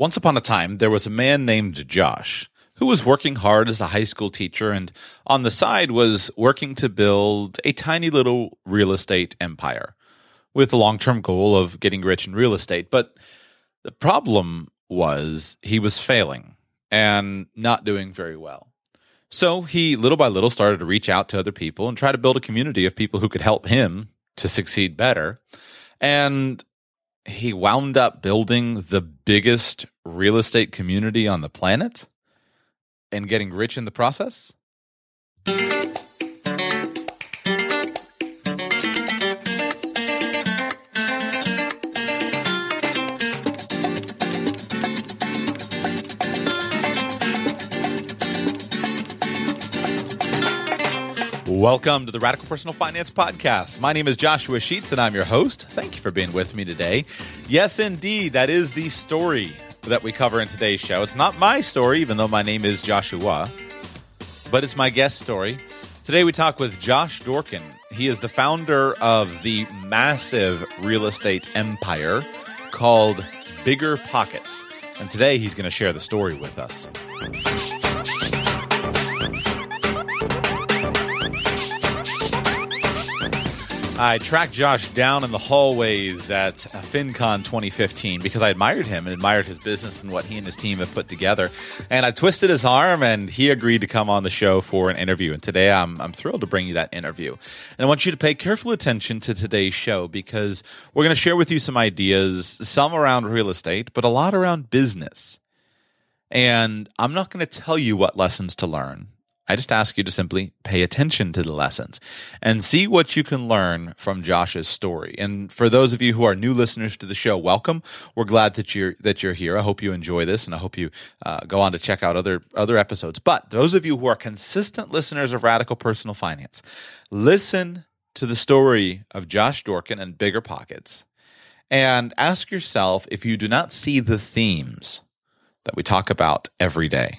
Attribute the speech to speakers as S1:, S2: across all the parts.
S1: Once upon a time, there was a man named Josh who was working hard as a high school teacher and on the side was working to build a tiny little real estate empire with the long term goal of getting rich in real estate. But the problem was he was failing and not doing very well. So he little by little started to reach out to other people and try to build a community of people who could help him to succeed better. And he wound up building the biggest real estate community on the planet and getting rich in the process? Welcome to the Radical Personal Finance Podcast. My name is Joshua Sheets and I'm your host. Thank you for being with me today. Yes, indeed, that is the story that we cover in today's show. It's not my story, even though my name is Joshua, but it's my guest story. Today we talk with Josh Dorkin. He is the founder of the massive real estate empire called Bigger Pockets. And today he's going to share the story with us. I tracked Josh down in the hallways at FinCon 2015 because I admired him and admired his business and what he and his team have put together. And I twisted his arm and he agreed to come on the show for an interview. And today I'm, I'm thrilled to bring you that interview. And I want you to pay careful attention to today's show because we're going to share with you some ideas, some around real estate, but a lot around business. And I'm not going to tell you what lessons to learn. I just ask you to simply pay attention to the lessons and see what you can learn from Josh's story. And for those of you who are new listeners to the show, welcome. We're glad that you're that you're here. I hope you enjoy this, and I hope you uh, go on to check out other other episodes. But those of you who are consistent listeners of Radical Personal Finance, listen to the story of Josh Dorkin and Bigger Pockets, and ask yourself if you do not see the themes that we talk about every day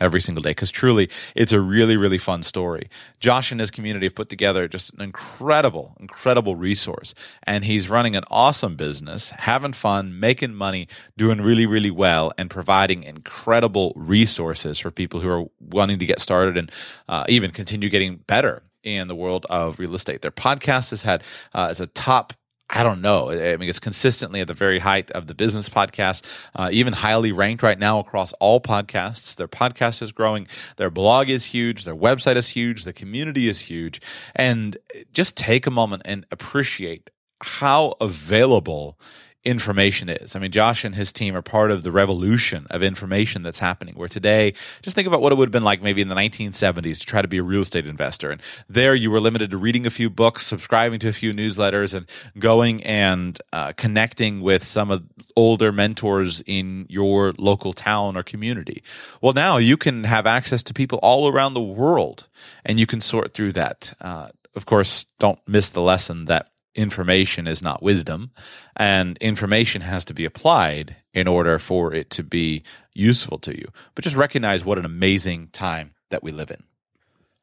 S1: every single day because truly it's a really really fun story josh and his community have put together just an incredible incredible resource and he's running an awesome business having fun making money doing really really well and providing incredible resources for people who are wanting to get started and uh, even continue getting better in the world of real estate. Their podcast has had uh, it's a top I don't know. I mean, it's consistently at the very height of the business podcast, uh, even highly ranked right now across all podcasts. Their podcast is growing. Their blog is huge. Their website is huge. The community is huge. And just take a moment and appreciate how available information is. I mean, Josh and his team are part of the revolution of information that's happening. Where today, just think about what it would have been like maybe in the 1970s to try to be a real estate investor. And there you were limited to reading a few books, subscribing to a few newsletters, and going and uh, connecting with some of older mentors in your local town or community. Well, now you can have access to people all around the world and you can sort through that. Uh, of course, don't miss the lesson that information is not wisdom, and information has to be applied in order for it to be useful to you. But just recognize what an amazing time that we live in.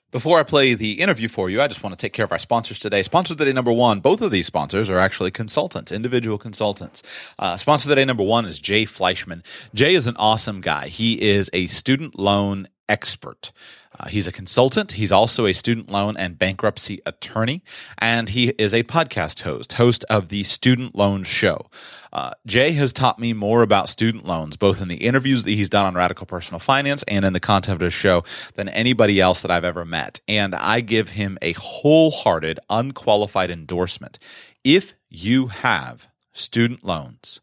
S1: Before I play the interview for you, I just want to take care of our sponsors today. Sponsor today number one, both of these sponsors are actually consultants, individual consultants. Uh, sponsor today number one is Jay Fleischman. Jay is an awesome guy. He is a student loan expert. Uh, he's a consultant. He's also a student loan and bankruptcy attorney, and he is a podcast host, host of the Student Loan Show. Uh, Jay has taught me more about student loans, both in the interviews that he's done on Radical Personal Finance and in the content of his show, than anybody else that I've ever met. And I give him a wholehearted, unqualified endorsement. If you have student loans,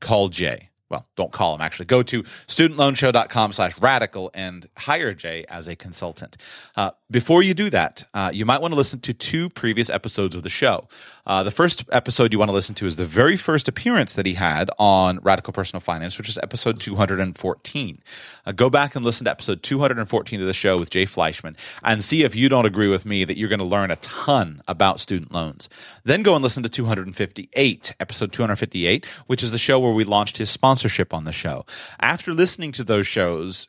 S1: call Jay well, don't call him actually. Go to studentloanshow.com slash radical and hire Jay as a consultant. Uh, Before you do that, uh, you might want to listen to two previous episodes of the show. Uh, the first episode you want to listen to is the very first appearance that he had on Radical Personal Finance, which is episode 214. Uh, go back and listen to episode 214 of the show with Jay Fleischman and see if you don't agree with me that you're going to learn a ton about student loans. Then go and listen to 258, episode 258, which is the show where we launched his sponsorship on the show. After listening to those shows,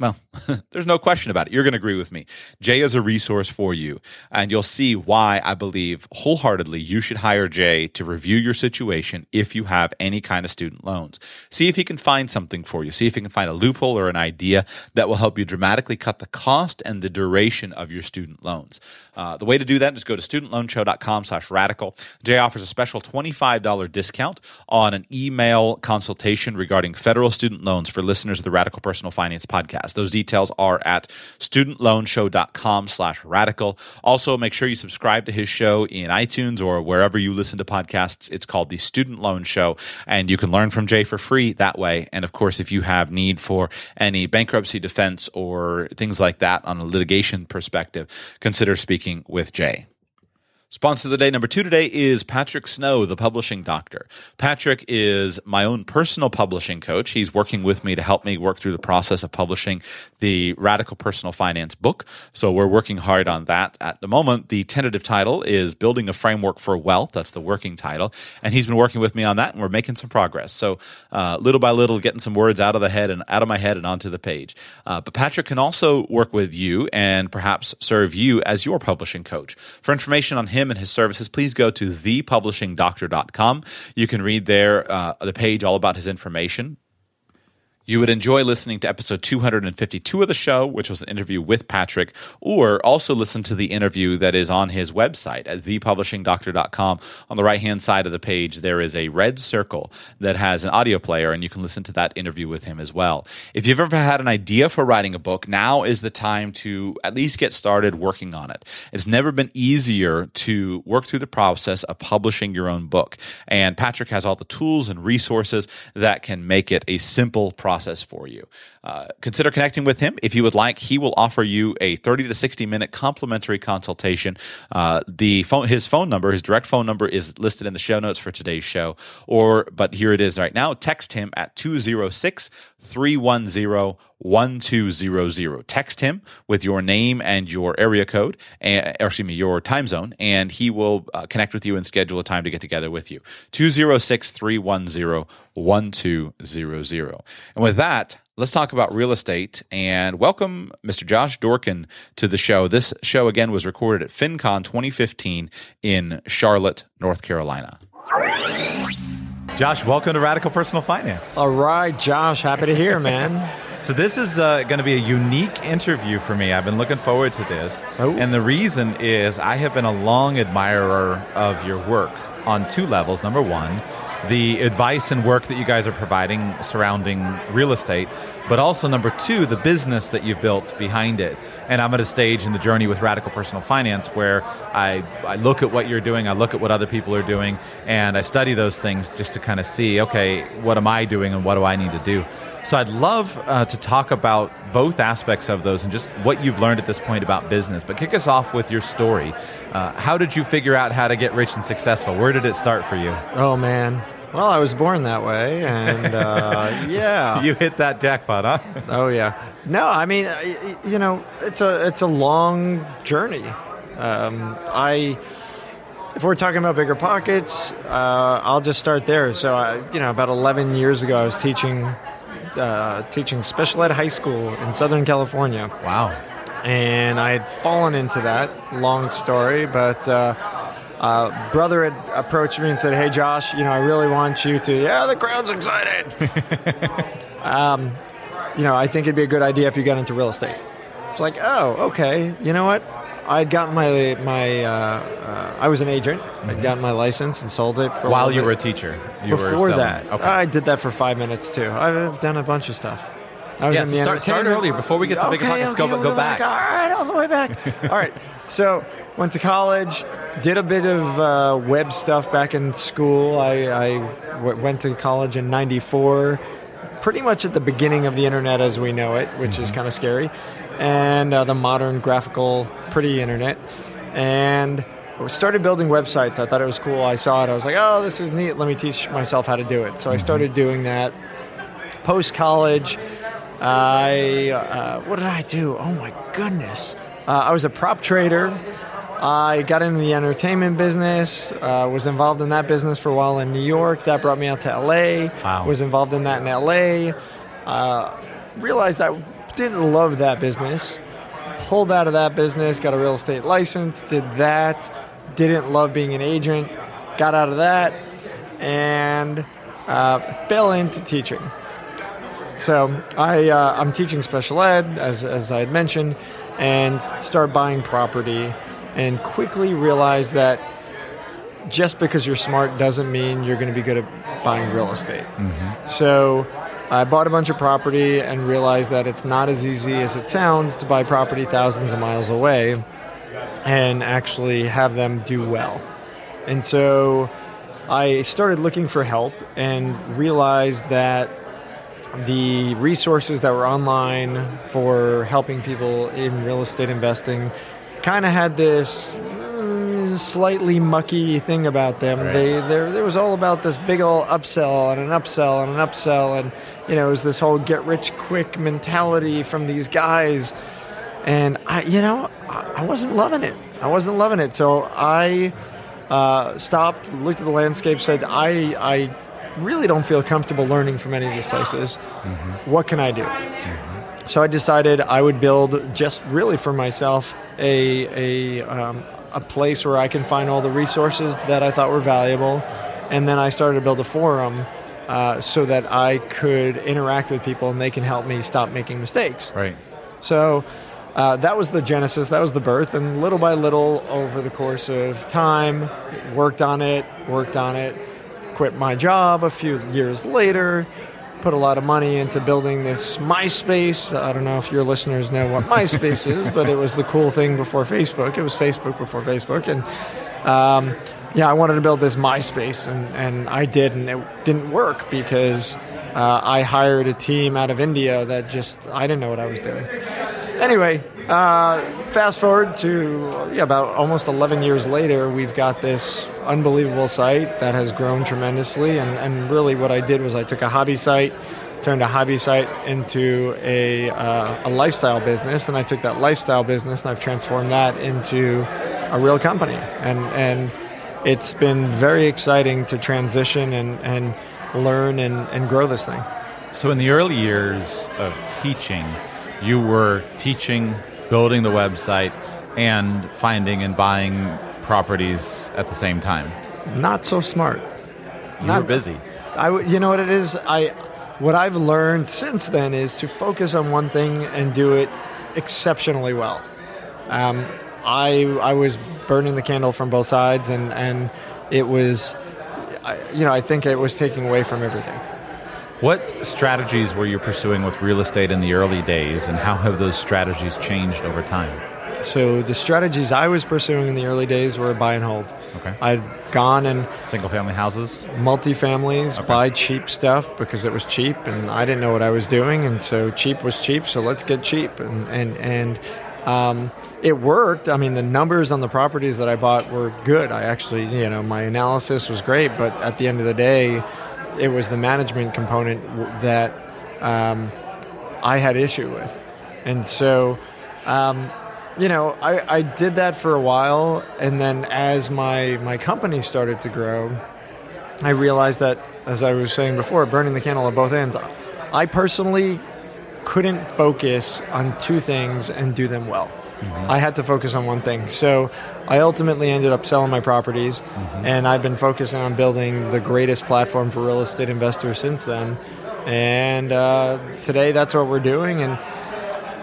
S1: well, there's no question about it. You're going to agree with me. Jay is a resource for you, and you'll see why I believe wholeheartedly you should hire Jay to review your situation if you have any kind of student loans. See if he can find something for you. See if he can find a loophole or an idea that will help you dramatically cut the cost and the duration of your student loans. Uh, the way to do that is go to studentloanshow.com slash radical. Jay offers a special $25 discount on an email consultation regarding federal student loans for listeners of the Radical Personal Finance podcast. Those details are at studentloanshow.com slash radical. Also, make sure you subscribe to his show in iTunes or wherever you listen to podcasts. It's called the Student Loan Show, and you can learn from Jay for free that way. And of course, if you have need for any bankruptcy defense or things like that on a litigation perspective, consider speaking with Jay. Sponsor of the day number two today is Patrick Snow, the publishing doctor. Patrick is my own personal publishing coach. He's working with me to help me work through the process of publishing the Radical Personal Finance book. So we're working hard on that at the moment. The tentative title is Building a Framework for Wealth. That's the working title. And he's been working with me on that, and we're making some progress. So uh, little by little, getting some words out of the head and out of my head and onto the page. Uh, but Patrick can also work with you and perhaps serve you as your publishing coach. For information on him, him and his services, please go to thepublishingdoctor.com. You can read there uh, the page all about his information you would enjoy listening to episode 252 of the show, which was an interview with Patrick, or also listen to the interview that is on his website at thepublishingdoctor.com. On the right hand side of the page, there is a red circle that has an audio player, and you can listen to that interview with him as well. If you've ever had an idea for writing a book, now is the time to at least get started working on it. It's never been easier to work through the process of publishing your own book. And Patrick has all the tools and resources that can make it a simple process process for you. Uh, consider connecting with him. If you would like, he will offer you a 30 to 60 minute complimentary consultation. Uh, the phone, his phone number, his direct phone number is listed in the show notes for today's show. Or, but here it is right now. Text him at 206 310 1200. Text him with your name and your area code, and, or excuse me, your time zone, and he will uh, connect with you and schedule a time to get together with you. 206 310 1200. And with that, let's talk about real estate and welcome Mr. Josh Dorkin to the show. This show again was recorded at FinCon 2015 in Charlotte, North Carolina. Josh, welcome to Radical Personal Finance.
S2: All right, Josh, happy to hear, man.
S1: so this is uh, going to be a unique interview for me. I've been looking forward to this, oh. and the reason is I have been a long admirer of your work on two levels. Number one, the advice and work that you guys are providing surrounding real estate, but also number two, the business that you've built behind it. And I'm at a stage in the journey with Radical Personal Finance where I, I look at what you're doing, I look at what other people are doing, and I study those things just to kind of see, okay, what am I doing and what do I need to do? So I'd love uh, to talk about both aspects of those and just what you've learned at this point about business. But kick us off with your story. Uh, how did you figure out how to get rich and successful? Where did it start for you?
S2: Oh man, well, I was born that way, and uh, yeah,
S1: you hit that jackpot, huh?
S2: oh yeah. No, I mean, uh, you know, it's a it's a long journey. Um, I, if we're talking about bigger pockets, uh, I'll just start there. So, I, you know, about 11 years ago, I was teaching uh, teaching special ed high school in Southern California.
S1: Wow.
S2: And I had fallen into that. Long story, but uh, brother had approached me and said, "Hey, Josh, you know, I really want you to." Yeah, the crowd's excited. um, you know, I think it'd be a good idea if you got into real estate. It's like, oh, okay. You know what? I'd gotten my my uh, uh, I was an agent. Mm-hmm. I'd gotten my license and sold it for
S1: while you
S2: bit.
S1: were a teacher.
S2: You Before that, okay. I did that for five minutes too. I've done a bunch of stuff. I was
S1: yeah, in the so start, start earlier before we get to okay, big pockets. Okay, go, go back.
S2: All right, all the way back. all right. So went to college, did a bit of uh, web stuff back in school. I, I w- went to college in '94, pretty much at the beginning of the internet as we know it, which mm-hmm. is kind of scary. and uh, the modern graphical, pretty internet. And started building websites. I thought it was cool. I saw it. I was like, oh, this is neat. Let me teach myself how to do it. So I started doing that. Post college, I uh, what did I do? Oh my goodness! Uh, I was a prop trader. I got into the entertainment business. Uh, was involved in that business for a while in New York. That brought me out to LA.
S1: Wow.
S2: Was involved in that in LA. Uh, realized I didn't love that business. Pulled out of that business. Got a real estate license. Did that. Didn't love being an agent. Got out of that and uh, fell into teaching. So I, uh, I'm teaching special ed, as, as I had mentioned, and start buying property and quickly realize that just because you're smart doesn't mean you're going to be good at buying real estate. Mm-hmm. So I bought a bunch of property and realized that it's not as easy as it sounds to buy property thousands of miles away and actually have them do well. And so I started looking for help and realized that the resources that were online for helping people in real estate investing kind of had this mm, slightly mucky thing about them. They there there was all about this big old upsell and an upsell and an upsell and you know it was this whole get rich quick mentality from these guys and I you know I I wasn't loving it. I wasn't loving it. So I uh, stopped, looked at the landscape, said I I really don't feel comfortable learning from any of these places. What can I do? So I decided I would build just really for myself a a um, a place where I can find all the resources that I thought were valuable, and then I started to build a forum uh, so that I could interact with people and they can help me stop making mistakes.
S1: Right.
S2: So uh, that was the genesis, that was the birth, and little by little, over the course of time, worked on it, worked on it, quit my job a few years later, put a lot of money into building this MySpace. I don't know if your listeners know what MySpace is, but it was the cool thing before Facebook. It was Facebook before Facebook, and um, yeah, I wanted to build this MySpace, and, and I did, and it didn't work because uh, I hired a team out of India that just I didn't know what I was doing. Anyway, uh, fast forward to yeah, about almost 11 years later, we've got this unbelievable site that has grown tremendously. And, and really, what I did was I took a hobby site, turned a hobby site into a, uh, a lifestyle business, and I took that lifestyle business and I've transformed that into a real company. And, and it's been very exciting to transition and, and learn and, and grow this thing.
S1: So, in the early years of teaching, you were teaching, building the website, and finding and buying properties at the same time.
S2: Not so smart.
S1: You
S2: Not-
S1: were busy.
S2: I, w- you know what it is. I, what I've learned since then is to focus on one thing and do it exceptionally well. Um, I, I was burning the candle from both sides, and and it was, I, you know, I think it was taking away from everything.
S1: What strategies were you pursuing with real estate in the early days, and how have those strategies changed over time?
S2: So the strategies I was pursuing in the early days were buy and hold.
S1: Okay.
S2: I'd gone and
S1: Single family houses?
S2: multifamilies,
S1: Okay.
S2: buy cheap stuff because it was cheap, and I didn't know what I was doing, and so cheap was cheap. So let's get cheap, and and and um, it worked. I mean, the numbers on the properties that I bought were good. I actually, you know, my analysis was great, but at the end of the day, it was the management component that um, I had issue with, and so. Um, you know, I, I did that for a while, and then as my, my company started to grow, I realized that, as I was saying before, burning the candle at both ends. I personally couldn't focus on two things and do them well. I had to focus on one thing. So I ultimately ended up selling my properties, and I've been focusing on building the greatest platform for real estate investors since then. And uh, today, that's what we're doing. And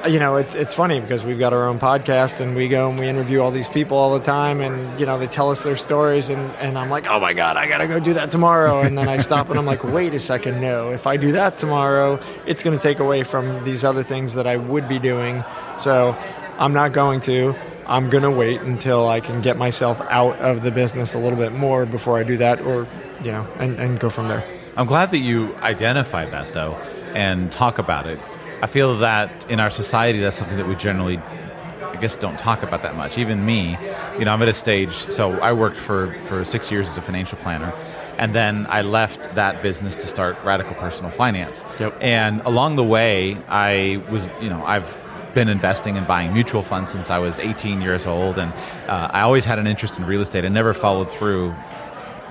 S2: you know, it's it's funny because we've got our own podcast and we go and we interview all these people all the time and you know they tell us their stories and, and I'm like, oh my god, I gotta go do that tomorrow and then I stop and I'm like, wait a second, no, if I do that tomorrow, it's gonna take away from these other things that I would be doing. So I'm not going to. I'm gonna wait until I can get myself out of the business a little bit more before I do that or you know, and, and go from there.
S1: I'm glad that you identified that though and talk about it. I feel that in our society, that's something that we generally, I guess, don't talk about that much. Even me, you know, I'm at a stage. So I worked for for six years as a financial planner, and then I left that business to start Radical Personal Finance.
S2: Yep.
S1: And along the way, I was, you know, I've been investing and buying mutual funds since I was 18 years old, and uh, I always had an interest in real estate. I never followed through,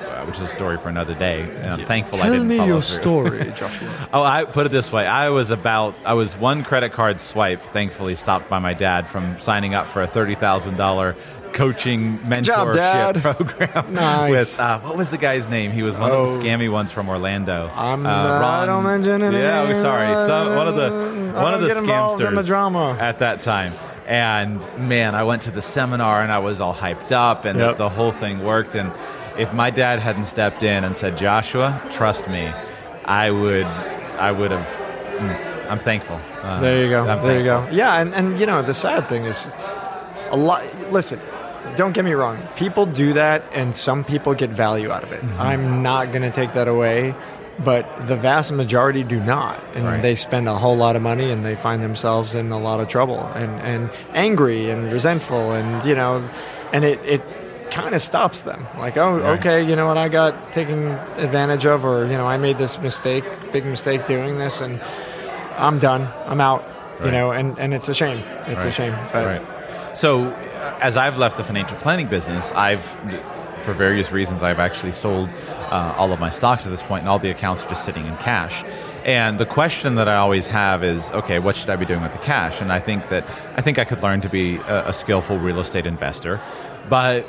S1: uh, which is a story for another day. And I'm thankful I
S2: Tell
S1: didn't
S2: me
S1: follow
S2: your
S1: through.
S2: story, Joshua.
S1: Oh, I put it this way: I was about, I was one credit card swipe, thankfully stopped by my dad from signing up for a thirty thousand dollar coaching mentorship
S2: Dad.
S1: program.
S2: Nice.
S1: With uh, what was the guy's name? He was one of
S2: Oh.
S1: the scammy ones from Orlando.
S2: I'm
S1: Uh,
S2: not-
S1: Ron-
S2: don't mention any
S1: Yeah, I'm sorry. So, one of the one of the
S2: involved in the
S1: scamsters
S2: drama.
S1: at that time. And man, I went to the seminar and I was all hyped up, and
S2: Yep.
S1: the whole thing worked. And if my dad hadn't stepped in and said, "Joshua, trust me," I would, I would have. mm, I'm thankful. Uh,
S2: There you go.
S1: I'm
S2: there you go. Yeah, and, and you know the sad thing is, a lot. Listen, don't get me wrong. People do that, and some people get value out of it.
S1: Mm-hmm.
S2: I'm not going to take that away, but the vast majority do not, and
S1: Right.
S2: they spend a whole lot of money, and they find themselves in a lot of trouble, and and angry and resentful, and you know, and it it kind of stops them. Like, oh,
S1: Right.
S2: okay, you know what, I got taken advantage of, or you know, I made this mistake, big mistake doing this, and I'm done. I'm out. You know, and, and it's a shame. It's a shame. But
S1: right. So, uh, as I've left the financial planning business, I've, for various reasons, I've actually sold uh, all of my stocks at this point, and all the accounts are just sitting in cash. And the question that I always have is, okay, what should I be doing with the cash? And I think that I think I could learn to be a, a skillful real estate investor, but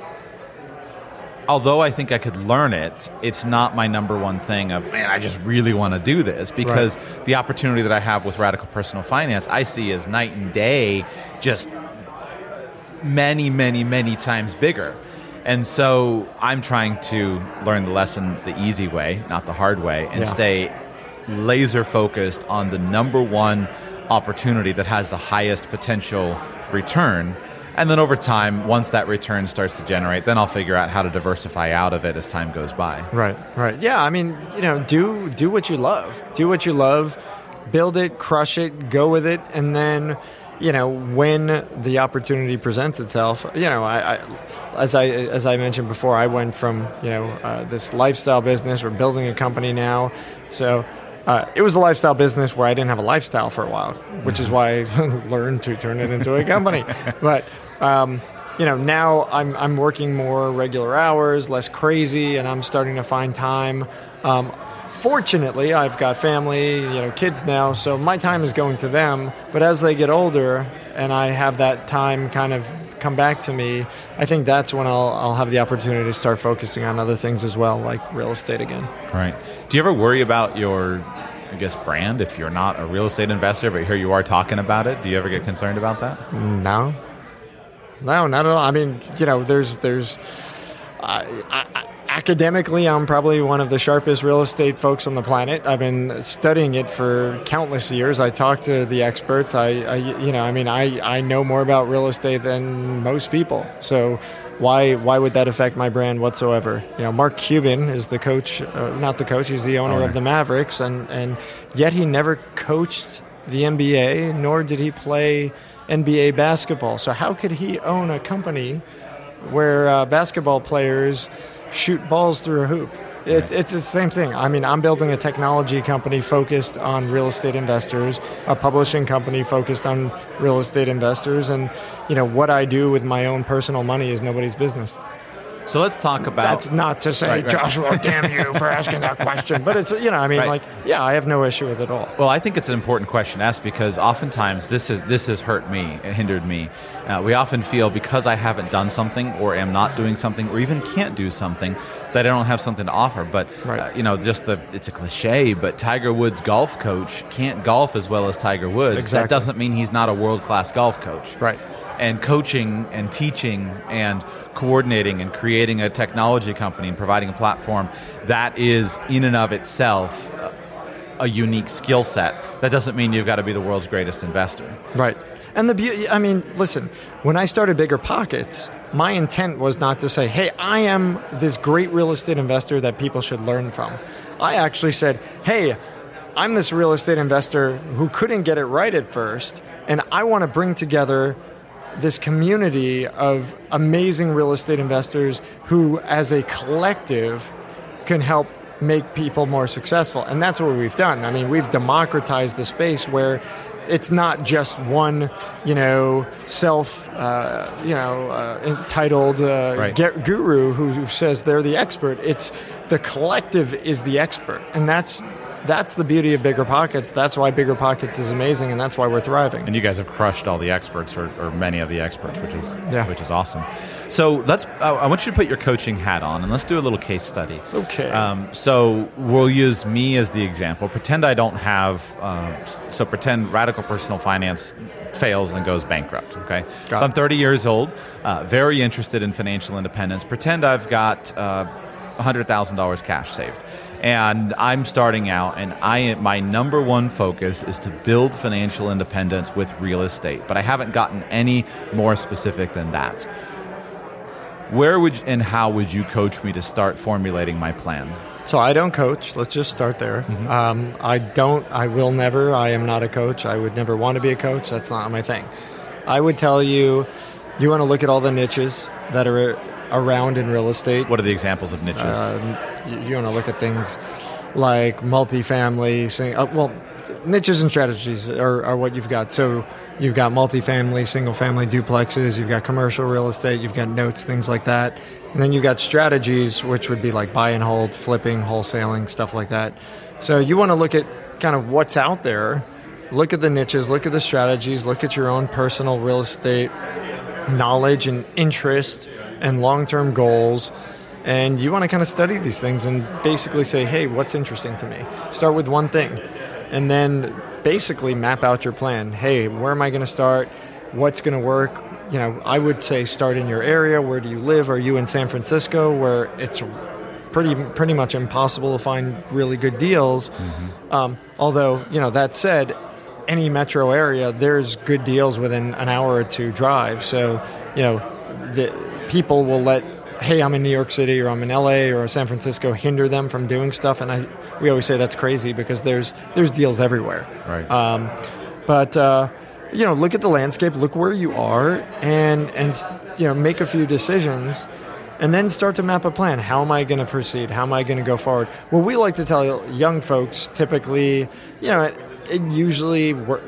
S1: although I think I could learn it, it's not my number one thing of, man, I just really want to do this because the opportunity that I have with Radical Personal Finance, I see as night and day, just many, many, many times bigger. And so I'm trying to learn the lesson the easy way, not the hard way, and
S2: Yeah.
S1: stay laser focused on the number one opportunity that has the highest potential return. And then over time, once that return starts to generate, then I'll figure out how to diversify out of it as time goes by.
S2: right, right. Yeah, I mean, you know, do do what you love. Do what you love. Build it, crush it, go with it, and then, you know, when the opportunity presents itself, you know, I, I as I as I mentioned before, I went from you know uh, this lifestyle business. We're building a company now, so. Uh, it was a lifestyle business where I didn't have a lifestyle for a while, which is why I learned to turn it into a company. but um, you know, now I'm I'm working more regular hours, less crazy, and I'm starting to find time. Um, fortunately, I've got family, you know, kids now, so my time is going to them. But as they get older, and I have that time kind of come back to me, I think that's when I'll I'll have the opportunity to start focusing on other things as well, like real estate again.
S1: Right. Do you ever worry about your, I guess, brand if you're not a real estate investor, but here you are talking about it? Do you ever get concerned about that?
S2: No, no, not at all. I mean, you know, there's there's uh, I, I, academically, I'm probably one of the sharpest real estate folks on the planet. I've been studying it for countless years. I talk to the experts. I, I you know, I mean, I I know more about real estate than most people. So. Why, why would that affect my brand whatsoever? You know, Mark Cuban is the coach, uh, not the coach, he's the owner,
S1: Owner.
S2: of the Mavericks, and, and yet he never coached the NBA, nor did he play NBA basketball. So how could he own a company where uh, basketball players shoot balls through a hoop? It, It's the same thing. I mean, I'm building a technology company focused on real estate investors, a publishing company focused on real estate investors, and you know what I do with my own personal money is nobody's business.
S1: So let's talk about.
S2: That's not to say,
S1: Right, right.
S2: Joshua, damn you for asking that question, but it's you know, I mean,
S1: Right.
S2: like, yeah, I have no issue with it at all.
S1: Well, I think it's an important question to ask because oftentimes this is this has hurt me, it hindered me. Uh, we often feel because I haven't done something, or am not doing something, or even can't do something, that I don't have something to offer. But uh, you know, just the it's a cliche, but Tiger Woods golf coach can't golf as well as Tiger Woods. That doesn't mean he's not a world class golf coach.
S2: Right.
S1: And coaching and teaching and coordinating and creating a technology company and providing a platform that is in and of itself a unique skill set. That doesn't mean you've got to be the world's greatest investor.
S2: Right. And the beauty, I mean, listen, when I started Bigger Pockets, my intent was not to say, hey, I am this great real estate investor that people should learn from. I actually said, hey, I'm this real estate investor who couldn't get it right at first, and I want to bring together this community of amazing real estate investors who, as a collective, can help make people more successful. And that's what we've done. I mean, we've democratized the space where it's not just one, you know, self, uh, you know, uh, entitled uh,
S3: Right.
S2: get guru who, who says they're the expert. It's the collective is the expert, and that's that's the beauty of bigger pockets. That's why bigger pockets is amazing, and that's why we're thriving.
S3: And you guys have crushed all the experts, or, or many of the experts, which is
S2: Yeah.
S3: which is awesome. So let's. I want you to put your coaching hat on, and let's do a little case study.
S2: Okay.
S3: Um, so we'll use me as the example. Pretend I don't have. Uh, so pretend radical personal finance fails and goes bankrupt. Okay.
S2: Got
S3: so I'm 30 years old, uh, very interested in financial independence. Pretend I've got uh, $100,000 cash saved. And I'm starting out, and I my number one focus is to build financial independence with real estate. But I haven't gotten any more specific than that. Where would and how would you coach me to start formulating my plan?
S2: So I don't coach. Let's just start there. Um, I don't. I will never. I am not a coach. I would never want to be a coach. That's not my thing. I would tell you, you want to look at all the niches that are around in real estate.
S3: What are the examples of niches?
S2: Uh, you, you want to look at things like multifamily. Sing, uh, well, niches and strategies are, are what you've got. So you've got multifamily, single family duplexes. You've got commercial real estate. You've got notes, things like that. And then you've got strategies, which would be like buy and hold, flipping, wholesaling, stuff like that. So you want to look at kind of what's out there. Look at the niches, look at the strategies, look at your own personal real estate knowledge and interest and long term goals. And you want to kind of study these things and basically say, hey, what's interesting to me? Start with one thing. And then basically map out your plan. Hey, where am I going to start? What's going to work? You know, I would say start in your area. Where do you live? Are you in San Francisco where it's pretty pretty much impossible to find really good deals? Um, although, you know, that said, any metro area, there's good deals within an hour or two drive. So, you know, the people will let, hey, I'm in New York City or I'm in LA or San Francisco, hinder them from doing stuff. And I, we always say that's crazy because there's there's deals everywhere.
S3: Right.
S2: Um, but uh, you know, look at the landscape, look where you are, and and you know, make a few decisions. And then start to map a plan. How am I going to proceed? How am I going to go forward? Well, we like to tell young folks typically, you know, it, it usually wor-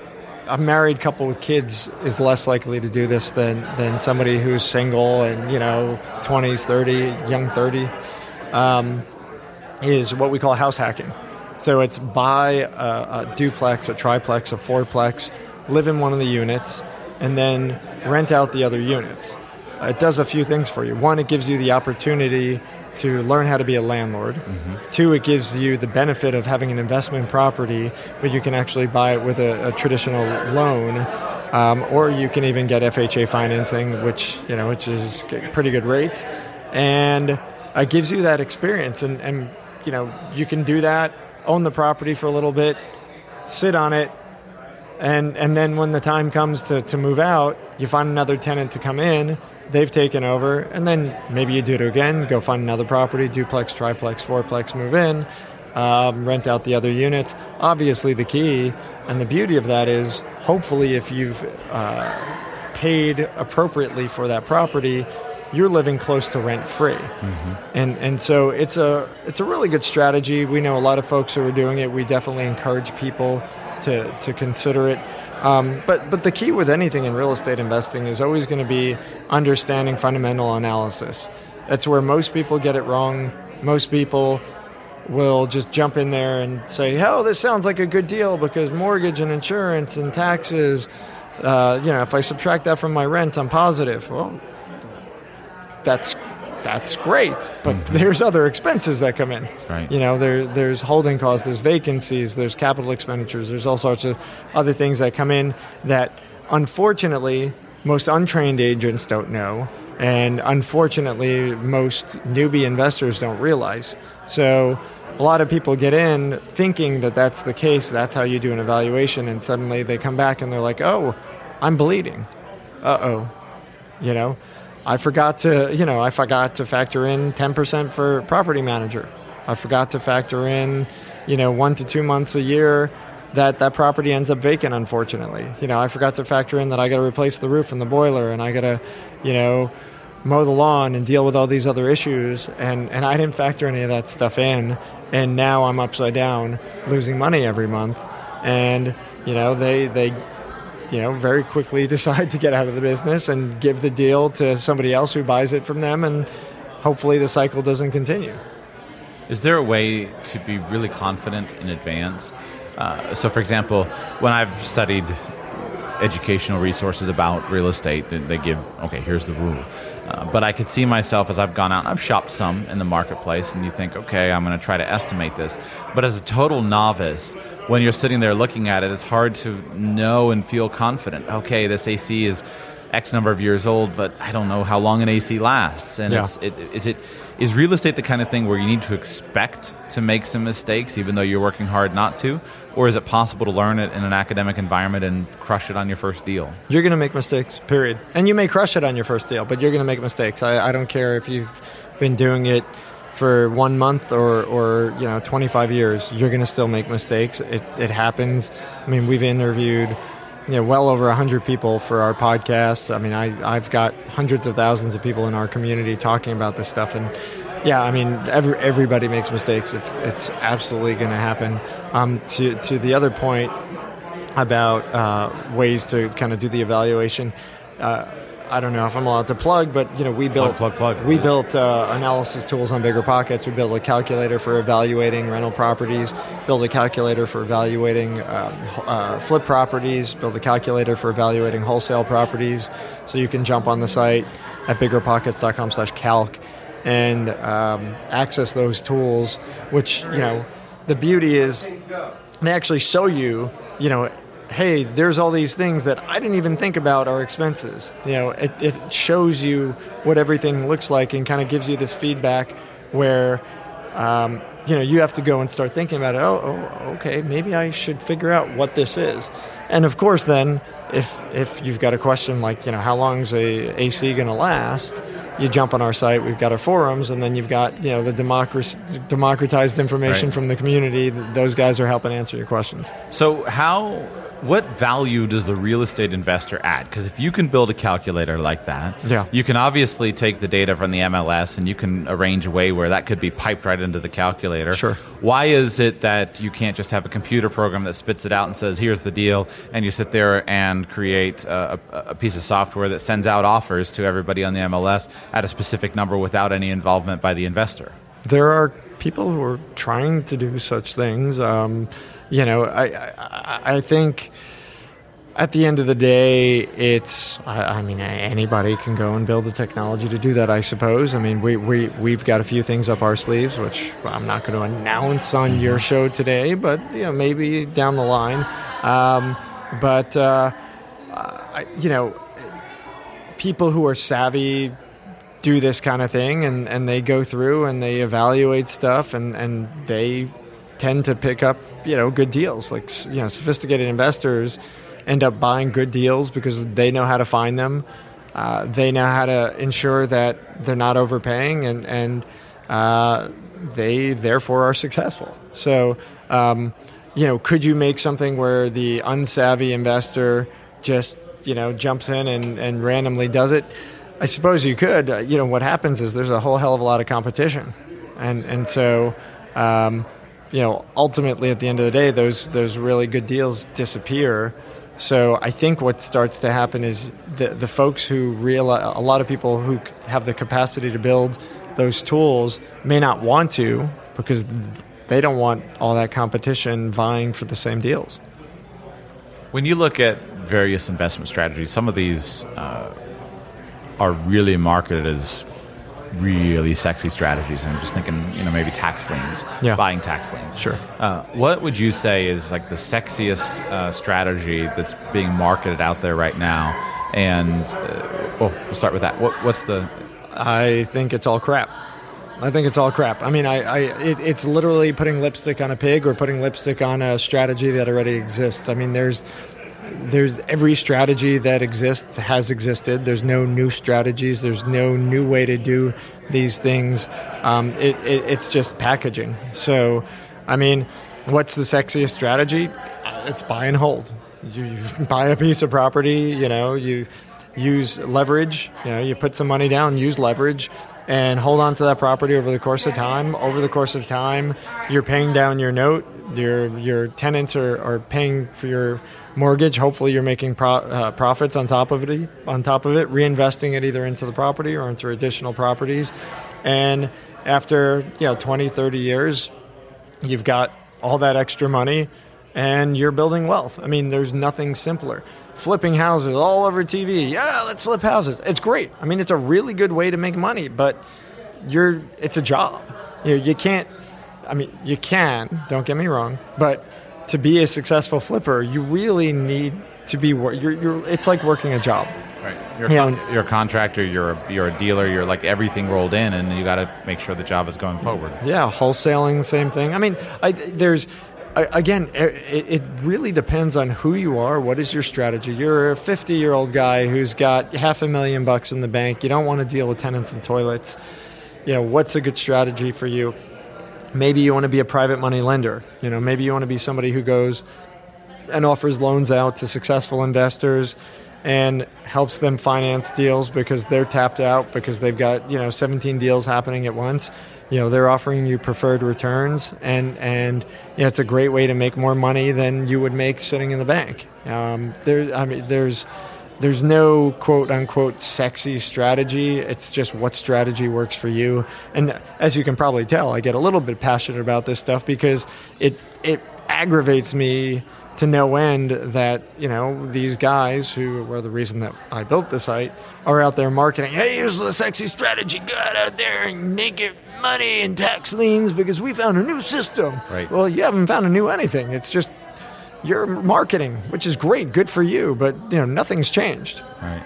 S2: a married couple with kids is less likely to do this than, than somebody who's single and, you know, 20s, 30, young 30, um, is what we call house hacking. So it's buy a, a duplex, a triplex, a fourplex, live in one of the units, and then rent out the other units. It does a few things for you. One, it gives you the opportunity to learn how to be a landlord. Two, it gives you the benefit of having an investment property, but you can actually buy it with a, a traditional loan, um, or you can even get FHA financing, which you know, which is pretty good rates, and it gives you that experience. And, and you know, you can do that, own the property for a little bit, sit on it, and and then when the time comes to, to move out, you find another tenant to come in. They've taken over, and then maybe you do it again. Go find another property, duplex, triplex, fourplex, move in, um, rent out the other units. Obviously, the key and the beauty of that is, hopefully, if you've uh, paid appropriately for that property, you're living close to rent free. And and so it's a it's a really good strategy. We know a lot of folks who are doing it. We definitely encourage people to to consider it. Um, but but the key with anything in real estate investing is always going to be understanding fundamental analysis. That's where most people get it wrong. Most people will just jump in there and say, "Oh, this sounds like a good deal because mortgage and insurance and taxes. Uh, you know, if I subtract that from my rent, I'm positive." Well, that's that's great, but mm-hmm. there's other expenses that come in.
S3: Right.
S2: You know, there there's holding costs, there's vacancies, there's capital expenditures, there's all sorts of other things that come in that unfortunately most untrained agents don't know and unfortunately most newbie investors don't realize. So a lot of people get in thinking that that's the case, that's how you do an evaluation and suddenly they come back and they're like, "Oh, I'm bleeding." Uh-oh. You know, I forgot to, you know, I forgot to factor in 10% for property manager. I forgot to factor in, you know, one to two months a year, that that property ends up vacant. Unfortunately, you know, I forgot to factor in that I got to replace the roof and the boiler, and I got to, you know, mow the lawn and deal with all these other issues, and and I didn't factor any of that stuff in, and now I'm upside down, losing money every month, and you know, they they you know, very quickly decide to get out of the business and give the deal to somebody else who buys it from them, and hopefully the cycle doesn't continue.
S1: Is there a way to be really confident in advance? Uh, so, for example, when I've studied educational resources about real estate, they give, okay, here's the rule. Uh, but I could see myself as I've gone out and I've shopped some in the marketplace, and you think, okay, I'm going to try to estimate this. But as a total novice, when you're sitting there looking at it, it's hard to know and feel confident. Okay, this AC is X number of years old, but I don't know how long an AC lasts. And
S2: Yeah.
S1: it's, it, is it is real estate the kind of thing where you need to expect to make some mistakes, even though you're working hard not to, or is it possible to learn it in an academic environment and crush it on your first deal?
S2: You're going to make mistakes, period. And you may crush it on your first deal, but you're going to make mistakes. I, I don't care if you've been doing it for one month or, or you know 25 years. You're going to still make mistakes. It, it happens. I mean, we've interviewed you know, well over 100 people for our podcast. I mean, I, I've got hundreds of thousands of people in our community talking about this stuff. And yeah, I mean, every, everybody makes mistakes. It's, it's absolutely going to happen. Um, to, to the other point about uh, ways to kind of do the evaluation, uh, I don't know if I'm allowed to plug, but you know, we built
S1: plug, plug.
S2: we built uh, analysis tools on Bigger Pockets. We built a calculator for evaluating rental properties. Built a calculator for evaluating um, uh, flip properties. Built a calculator for evaluating wholesale properties. So you can jump on the site at biggerpockets.com/calc and um, access those tools. Which you know, the beauty is they actually show you, you know, hey, there's all these things that I didn't even think about are expenses. You know, it, it shows you what everything looks like and kind of gives you this feedback where, um, you know, you have to go and start thinking about it. Oh, oh, okay, maybe I should figure out what this is. And of course, then if if you've got a question like, you know, how long is a AC going to last? You jump on our site. We've got our forums, and then you've got you know the democracy, democratized information
S1: Right.
S2: from the community. Those guys are helping answer your questions.
S1: So, how, what value does the real estate investor add? Because if you can build a calculator like that,
S2: Yeah.
S1: you can obviously take the data from the MLS and you can arrange a way where that could be piped right into the calculator.
S2: Sure.
S1: Why is it that you can't just have a computer program that spits it out and says, here's the deal, and you sit there and create a, a, a piece of software that sends out offers to everybody on the MLS at a specific number without any involvement by the investor?
S2: There are people who are trying to do such things. Um, you know, I, I, I think at the end of the day, it's, I, I mean, anybody can go and build the technology to do that, I suppose. I mean, we, we, we've got a few things up our sleeves, which I'm not going to announce on your show today, but, you know, maybe down the line. Um, but, uh, I, you know, people who are savvy do this kind of thing and, and they go through and they evaluate stuff and, and they tend to pick up you know good deals. Like you know sophisticated investors end up buying good deals because they know how to find them. Uh, they know how to ensure that they're not overpaying and and uh, they therefore are successful. So um, you know could you make something where the unsavvy investor just you know jumps in and, and randomly does it? I suppose you could. Uh, you know, what happens is there's a whole hell of a lot of competition, and and so, um, you know, ultimately at the end of the day, those those really good deals disappear. So I think what starts to happen is the the folks who realize a lot of people who have the capacity to build those tools may not want to because they don't want all that competition vying for the same deals.
S1: When you look at various investment strategies, some of these uh, are really marketed as really sexy strategies. And I'm just thinking, you know, maybe tax liens,
S2: Yeah.
S1: buying tax liens.
S2: Sure.
S1: Uh, what would you say is like the sexiest uh, strategy that's being marketed out there right now? And uh, well, we'll start with that. What, what's the
S2: I think it's all crap. I think it's all crap. I mean, I, I it, it's literally putting lipstick on a pig or putting lipstick on a strategy that already exists. I mean, there's there's every strategy that exists has existed. There's no new strategies. There's no new way to do these things. Um, it, it, it's just packaging. So, I mean, what's the sexiest strategy? Uh, It's buy and hold. You, you buy a piece of property, you know, you use leverage, you know, you put some money down, use leverage, and hold on to that property over the course of time. Over the course of time, you're paying down your note. Your your tenants are, are paying for your mortgage. Hopefully, you're making pro, uh, profits on top of it. On top of it, reinvesting it either into the property or into additional properties. And after you know 20, 30 years, you've got all that extra money and you're building wealth. I mean, there's nothing simpler. Flipping houses all over TV. Yeah, let's flip houses. It's great. I mean, it's a really good way to make money, but you're it's a job. You, you can't I mean, you can, don't get me wrong, but to be a successful flipper, you really need to be wor- you're, you're it's like working a job.
S3: Right. You're, a con- you're a contractor. You're a, you're a dealer. You're like everything rolled in, and you got to make sure the job is going forward.
S2: Yeah, wholesaling, same thing. I mean, I, there's again, it really depends on who you are. What is your strategy? You're a 50 year old guy who's got half a million bucks in the bank. You don't want to deal with tenants and toilets. You know, what's a good strategy for you? Maybe you want to be a private money lender. You know, maybe you want to be somebody who goes and offers loans out to successful investors and helps them finance deals because they're tapped out because they've got you know 17 deals happening at once you know they're offering you preferred returns and and you know, it's a great way to make more money than you would make sitting in the bank um, there i mean there's there's no quote unquote sexy strategy it's just what strategy works for you and as you can probably tell i get a little bit passionate about this stuff because it it aggravates me to no end that you know these guys who were the reason that I built the site are out there marketing. Hey, here's the sexy strategy. Go out there and make it money and tax liens because we found a new system.
S3: Right.
S2: Well, you haven't found a new anything. It's just your marketing, which is great, good for you, but you know nothing's changed.
S3: Right.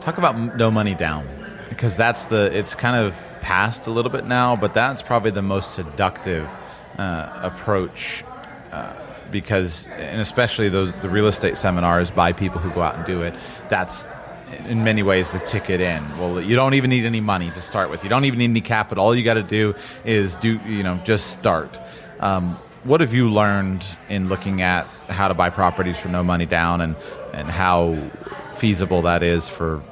S3: Talk about no money down, because that's the. It's kind of past a little bit now, but that's probably the most seductive uh, approach. Uh, because, and especially those the real estate seminars by people who go out and do it. That's in many ways the ticket in. Well, you don't even need any money to start with. You don't even need any capital. All you got to do is do you know just start. Um, what have you learned in looking at how to buy properties for no money down and, and how feasible that is for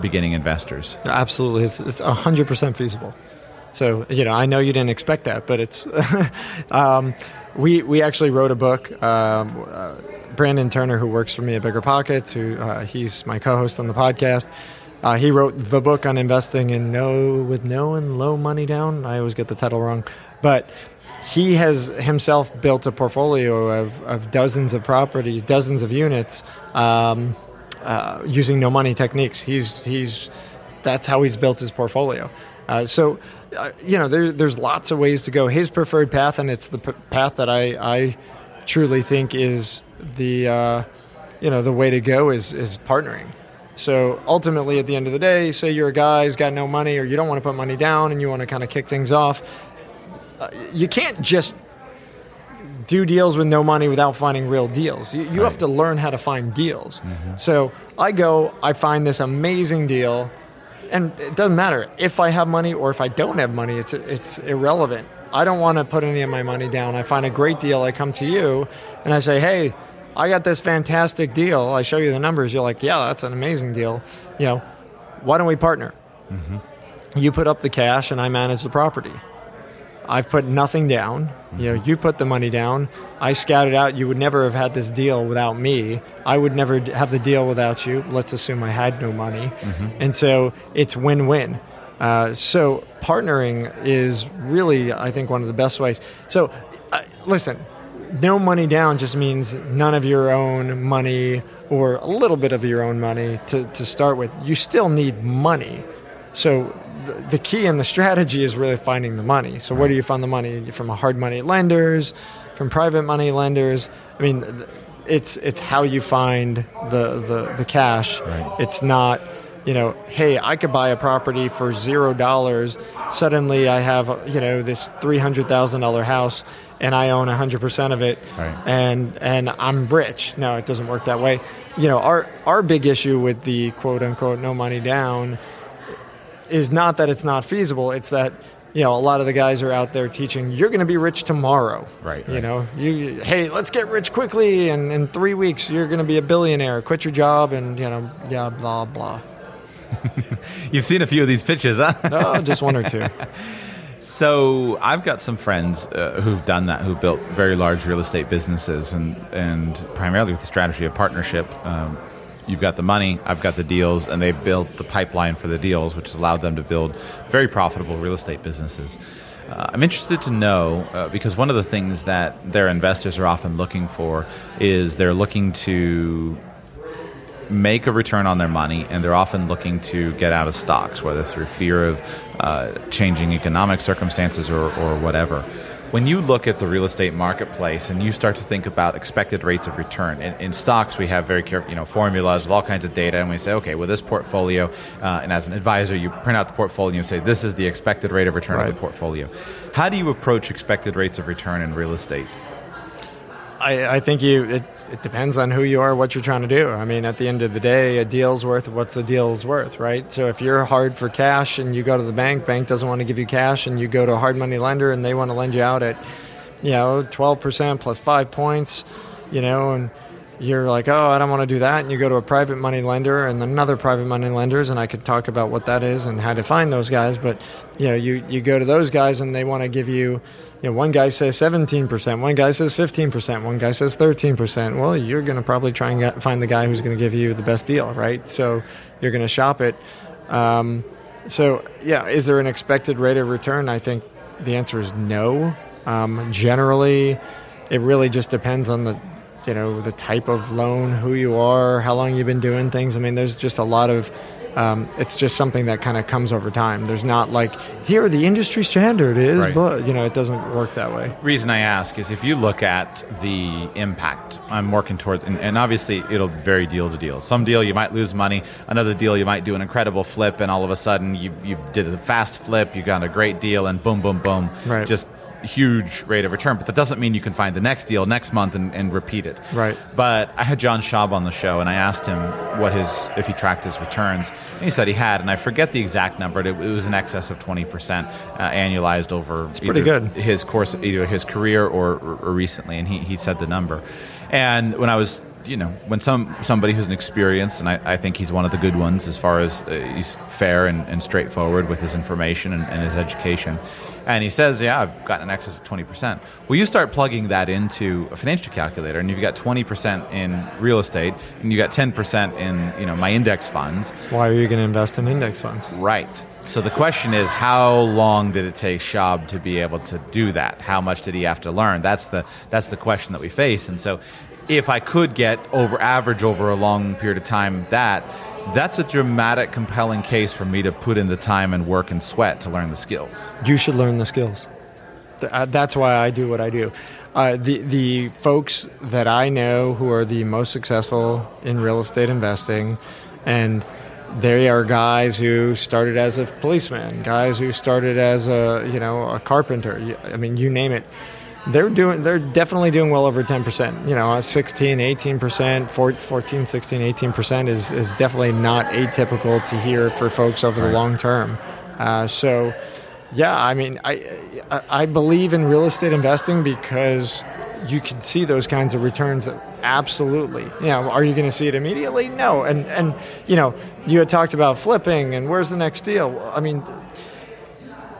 S3: beginning investors?
S2: Absolutely, it's it's hundred percent feasible. So you know, I know you didn't expect that, but it's. um, we we actually wrote a book. Um, uh, Brandon Turner, who works for me at Bigger Pockets, who uh, he's my co-host on the podcast. Uh, he wrote the book on investing in no with no and low money down. I always get the title wrong, but he has himself built a portfolio of, of dozens of properties, dozens of units, um, uh, using no money techniques. He's he's that's how he's built his portfolio. Uh, so, uh, you know, there, there's lots of ways to go. His preferred path, and it's the p- path that I, I truly think is the uh, you know the way to go is is partnering. So ultimately, at the end of the day, say you're a guy who's got no money, or you don't want to put money down, and you want to kind of kick things off. Uh, you can't just do deals with no money without finding real deals. You, you have to learn how to find deals. So I go, I find this amazing deal, and it doesn't matter if I have money or if I don't have money. It's it's irrelevant. I don't want to put any of my money down. I find a great deal. I come to you, and I say, hey. I got this fantastic deal. I show you the numbers. You're like, yeah, that's an amazing deal. You know, why don't we partner? You put up the cash, and I manage the property. I've put nothing down. You know, you put the money down. I scouted out. You would never have had this deal without me. I would never have the deal without you. Let's assume I had no money, and so it's win-win. Uh, so partnering is really, I think, one of the best ways. So, uh, listen, no money down just means none of your own money or a little bit of your own money to, to start with. You still need money. So the, key and the strategy is really finding the money. So where do you find the money? From hard money lenders, from private money lenders. I mean, it's it's how you find the the, the cash. It's not you know, hey, I could buy a property for zero dollars. Suddenly, I have you know this three hundred thousand dollar house, and I own hundred percent of it,
S3: Right.
S2: and and I'm rich. No, it doesn't work that way. You know, our our big issue with the quote unquote no money down is not that it's not feasible. It's that you you know, a lot of the guys are out there teaching you're going to be rich tomorrow.
S1: Right,
S2: You
S1: right.
S2: know, you hey, let's get rich quickly, and in three weeks you're going to be a billionaire. Quit your job, and you know, yeah, blah blah.
S1: You've seen a few of these pitches, huh?
S2: Oh, just one or two.
S1: So I've got some friends uh, who've done that, who've built very large real estate businesses, and and primarily with the strategy of partnership. Um, you've got the money, I've got the deals, and they've built the pipeline for the deals, which has allowed them to build very profitable real estate businesses. Uh, I'm interested to know uh, because one of the things that their investors are often looking for is they're looking to make a return on their money, and they're often looking to get out of stocks, whether through fear of uh, changing economic circumstances or, or whatever. When you look at the real estate marketplace and you start to think about expected rates of return, in, in stocks we have very careful, you know, formulas with all kinds of data, and we say, okay, well, this portfolio, uh, and as an advisor, you print out the portfolio and say, this is the expected rate of return of the portfolio. How do you approach expected rates of return in real estate?
S2: I, I think you. It, it depends on who you are, what you're trying to do. I mean, at the end of the day, a deal's worth what's a deal's worth, right? So if you're hard for cash and you go to the bank, bank doesn't want to give you cash, and you go to a hard money lender and they want to lend you out at, you know, 12% plus five points, you know, and you're like, oh, I don't want to do that. And you go to a private money lender and another private money lenders, and I could talk about what that is and how to find those guys. But, you know, you, you go to those guys and they want to give you, you know, one guy says 17%, one guy says 15%, one guy says 13%. Well, you're going to probably try and get, find the guy who's going to give you the best deal, right? So you're going to shop it. Um, so, yeah, is there an expected rate of return? I think the answer is no. Um, generally, it really just depends on the, you know, the type of loan, who you are, how long you've been doing things. I mean, there's just a lot of, um, it's just something that kind of comes over time. There's not like here the industry standard is,
S1: Right.
S2: but you know, it doesn't work that way.
S1: reason I ask is if you look at the impact, I'm working towards, and, and obviously it'll vary deal to deal. Some deal you might lose money, another deal you might do an incredible flip, and all of a sudden you, you did a fast flip, you got a great deal, and boom, boom, boom,
S2: Right.
S1: just huge rate of return. But that doesn't mean you can find the next deal next month and, and repeat it.
S2: Right.
S1: But I had John Schaub on the show, and I asked him what his if he tracked his returns, and he said he had, and I forget the exact number. But it, it was in excess of twenty percent uh, annualized over. It's
S2: pretty good.
S1: His course, either his career or, or, or recently, and he, he said the number. And when I was, you know, when some somebody who's an experienced, and I, I think he's one of the good ones as far as uh, he's fair and, and straightforward with his information and, and his education. And he says, "Yeah, I've gotten an excess of twenty percent." Well, you start plugging that into a financial calculator, and you've got twenty percent in real estate, and you've got ten percent in, you know, my index funds.
S2: Why are you going to invest in index funds?
S1: Right. So the question is, how long did it take Schaub to be able to do that? How much did he have to learn? That's the that's the question that we face. And so, if I could get over average over a long period of time, that that's a dramatic, compelling case for me to put in the time and work and sweat to learn the skills.
S2: You should learn the skills. Uh, That's why I do what I do. Uh, the the folks that I know who are the most successful in real estate investing, and they are guys who started as a policeman, guys who started as a you know a carpenter. I mean, you name it. They're doing. They're definitely doing well over 10%. You know, 16, 18%, 14, 16, 18% is, is definitely not atypical to hear for folks over the long term. Uh, so, yeah, I mean, I, I I believe in real estate investing because you can see those kinds of returns. Absolutely. You know, are you going to see it immediately? No. And and you know, you had talked about flipping and where's the next deal. I mean,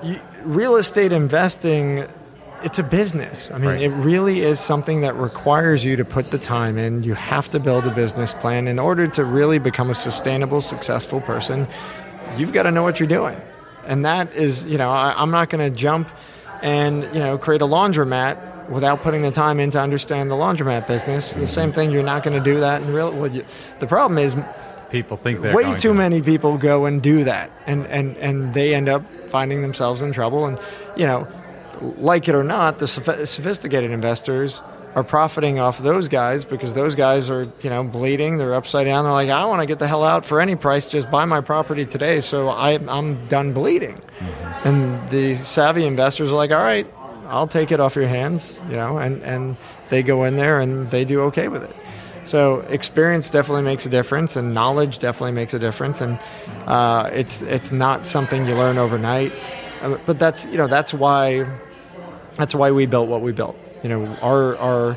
S2: you, real estate investing. It's a business. I mean,
S1: Right.
S2: it really is something that requires you to put the time in. You have to build a business plan in order to really become a sustainable, successful person. You've got to know what you're doing and that is you know I, i'm not going to jump and you know create a laundromat without putting the time in to understand the laundromat business the mm-hmm. same thing you're not going to do that in real well, you, the problem is
S1: People think
S2: way too
S1: to.
S2: many people go and do that and, and, and they end up finding themselves in trouble and you know like it or not the sophisticated investors are profiting off those guys because those guys are you know bleeding they're upside down they're like i want to get the hell out for any price just buy my property today so I, i'm done bleeding and the savvy investors are like all right i'll take it off your hands you know and, and they go in there and they do okay with it so experience definitely makes a difference, and knowledge definitely makes a difference. And uh, it's it's not something you learn overnight. Uh, but that's you know that's why that's why we built what we built. You know, our our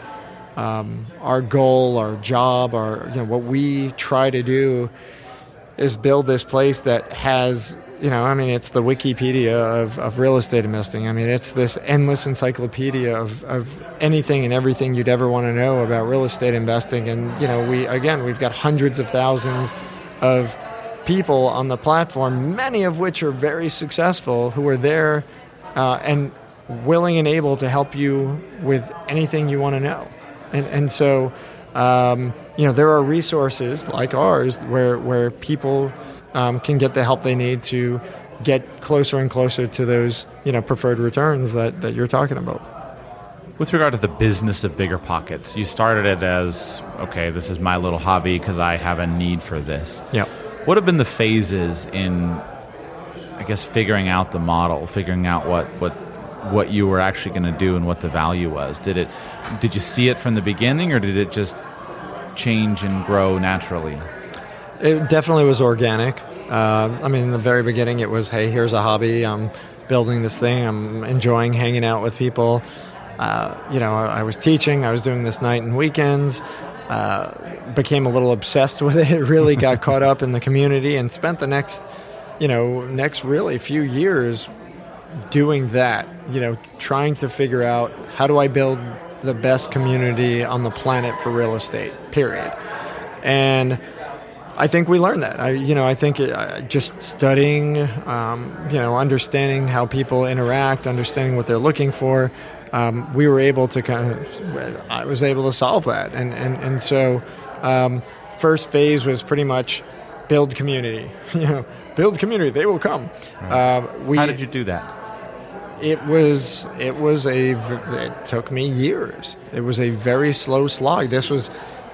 S2: um, our goal, our job, our you know what we try to do is build this place that has you know I mean it's the Wikipedia of, of real estate investing. I mean it's this endless encyclopedia of, of anything and everything you'd ever want to know about real estate investing. And you know we again we've got hundreds of thousands of people on the platform, many of which are very successful, who are there uh, and willing and able to help you with anything you want to know. And, and so, um, you know, there are resources like ours where, where people um, can get the help they need to get closer and closer to those, you know, preferred returns that, that you're talking about.
S3: With regard to the business of Bigger Pockets, you started it as okay, this is my little hobby because I have a need for this.
S2: Yeah.
S3: What have been the phases in, I guess, figuring out the model, figuring out what what what you were actually going to do and what the value was? Did it did you see it from the beginning, or did it just change and grow naturally?
S2: It definitely was organic. Uh, I mean, in the very beginning, it was, hey, here's a hobby. I'm building this thing. I'm enjoying hanging out with people. Uh, you know, I, I, was teaching. I was doing this night and weekends. Uh, became a little obsessed with it. Really got caught up in the community and spent the next, you know, next really few years doing that. You know, trying to figure out how do I build the best community on the planet for real estate. Period. And I think we learned that. I, you know, I think it, uh, just studying, um, you know, understanding how people interact, understanding what they're looking for, um, we were able to kind of, I was able to solve that. And, and, and so, um, first phase was pretty much build community. you know, build community, they will come.
S3: Right. Uh, we, How did you do that?
S2: It was it was a it took me years. It was a very slow slog. This was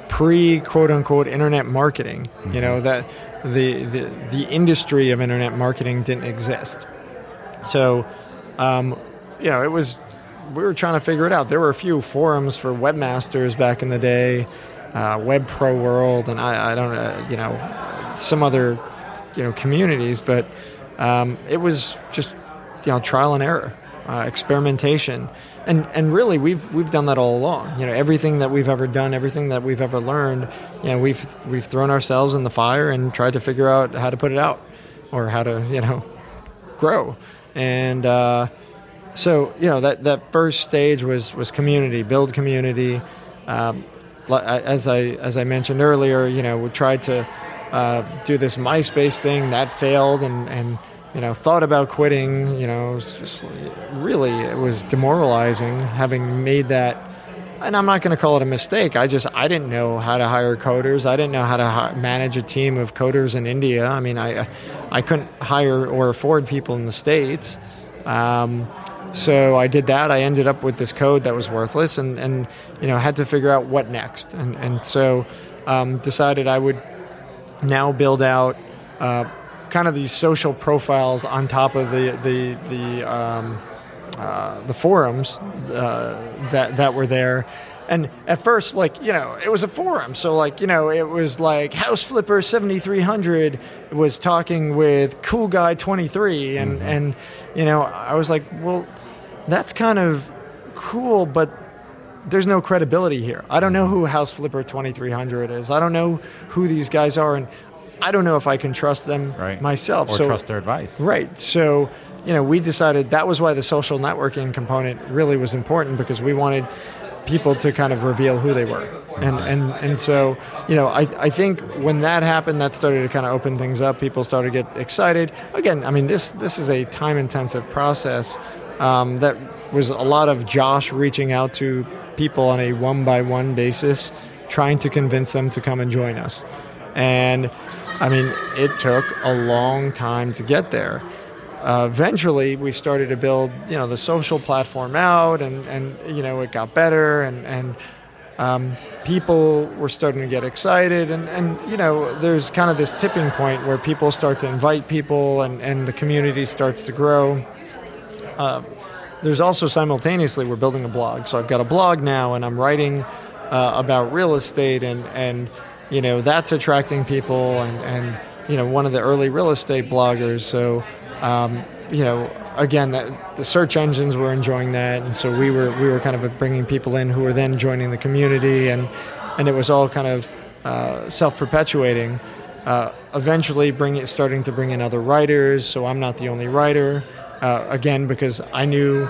S2: pre quote unquote internet marketing. Mm-hmm. You know that the, the the industry of internet marketing didn't exist. So, um, you know, it was we were trying to figure it out. There were a few forums for webmasters back in the day, uh, Web Pro World, and I, I don't know, you know, some other, you know, communities. But um, it was just, you know, trial and error, uh, experimentation, and and really we've we've done that all along. You know, everything that we've ever done, everything that we've ever learned, you know, we've we've thrown ourselves in the fire and tried to figure out how to put it out, or how to, you know, grow, and. Uh, so you know that that first stage was was community, build community. Um, as I as I mentioned earlier, you know, we tried to uh, do this MySpace thing that failed, and and you know thought about quitting. You know, it was just really it was demoralizing having made that. And I'm not going to call it a mistake. I just I didn't know how to hire coders. I didn't know how to hi- manage a team of coders in India. I mean, I I couldn't hire or afford people in the states. Um, so I did that. I ended up with this code that was worthless, and, and you know had to figure out what next. And and so um, decided I would now build out uh, kind of these social profiles on top of the the the um, uh, the forums uh, that that were there. And at first, like you know, it was a forum, so like you know, it was like House Flipper seventy three hundred was talking with Cool Guy twenty three, and mm-hmm. and you know, I was like, well, that's kind of cool, but there's no credibility here. I don't know who House Flipper 2300 is. I don't know who these guys are, and I don't know if I can trust them
S3: right.
S2: myself.
S3: Or so, trust their advice.
S2: Right. So, you know, we decided that was why the social networking component really was important because we wanted people to kind of reveal who they were. And and, and so, you know, I, I think when that happened, that started to kind of open things up. People started to get excited. Again, I mean, this this is a time intensive process um, that was a lot of Josh reaching out to people on a one by one basis, trying to convince them to come and join us. And I mean, it took a long time to get there. Uh, eventually, we started to build, you know, the social platform out, and, and you know, it got better, and and um, people were starting to get excited, and, and you know, there's kind of this tipping point where people start to invite people, and, and the community starts to grow. Uh, there's also simultaneously we're building a blog. So I've got a blog now, and I'm writing uh, about real estate, and and you know that's attracting people, and and you know one of the early real estate bloggers. So um, you know again, the, the search engines were enjoying that, and so we were we were kind of bringing people in who were then joining the community, and and it was all kind of uh, self perpetuating. Uh, eventually, bring it, starting to bring in other writers, so I'm not the only writer. Uh, again, because I knew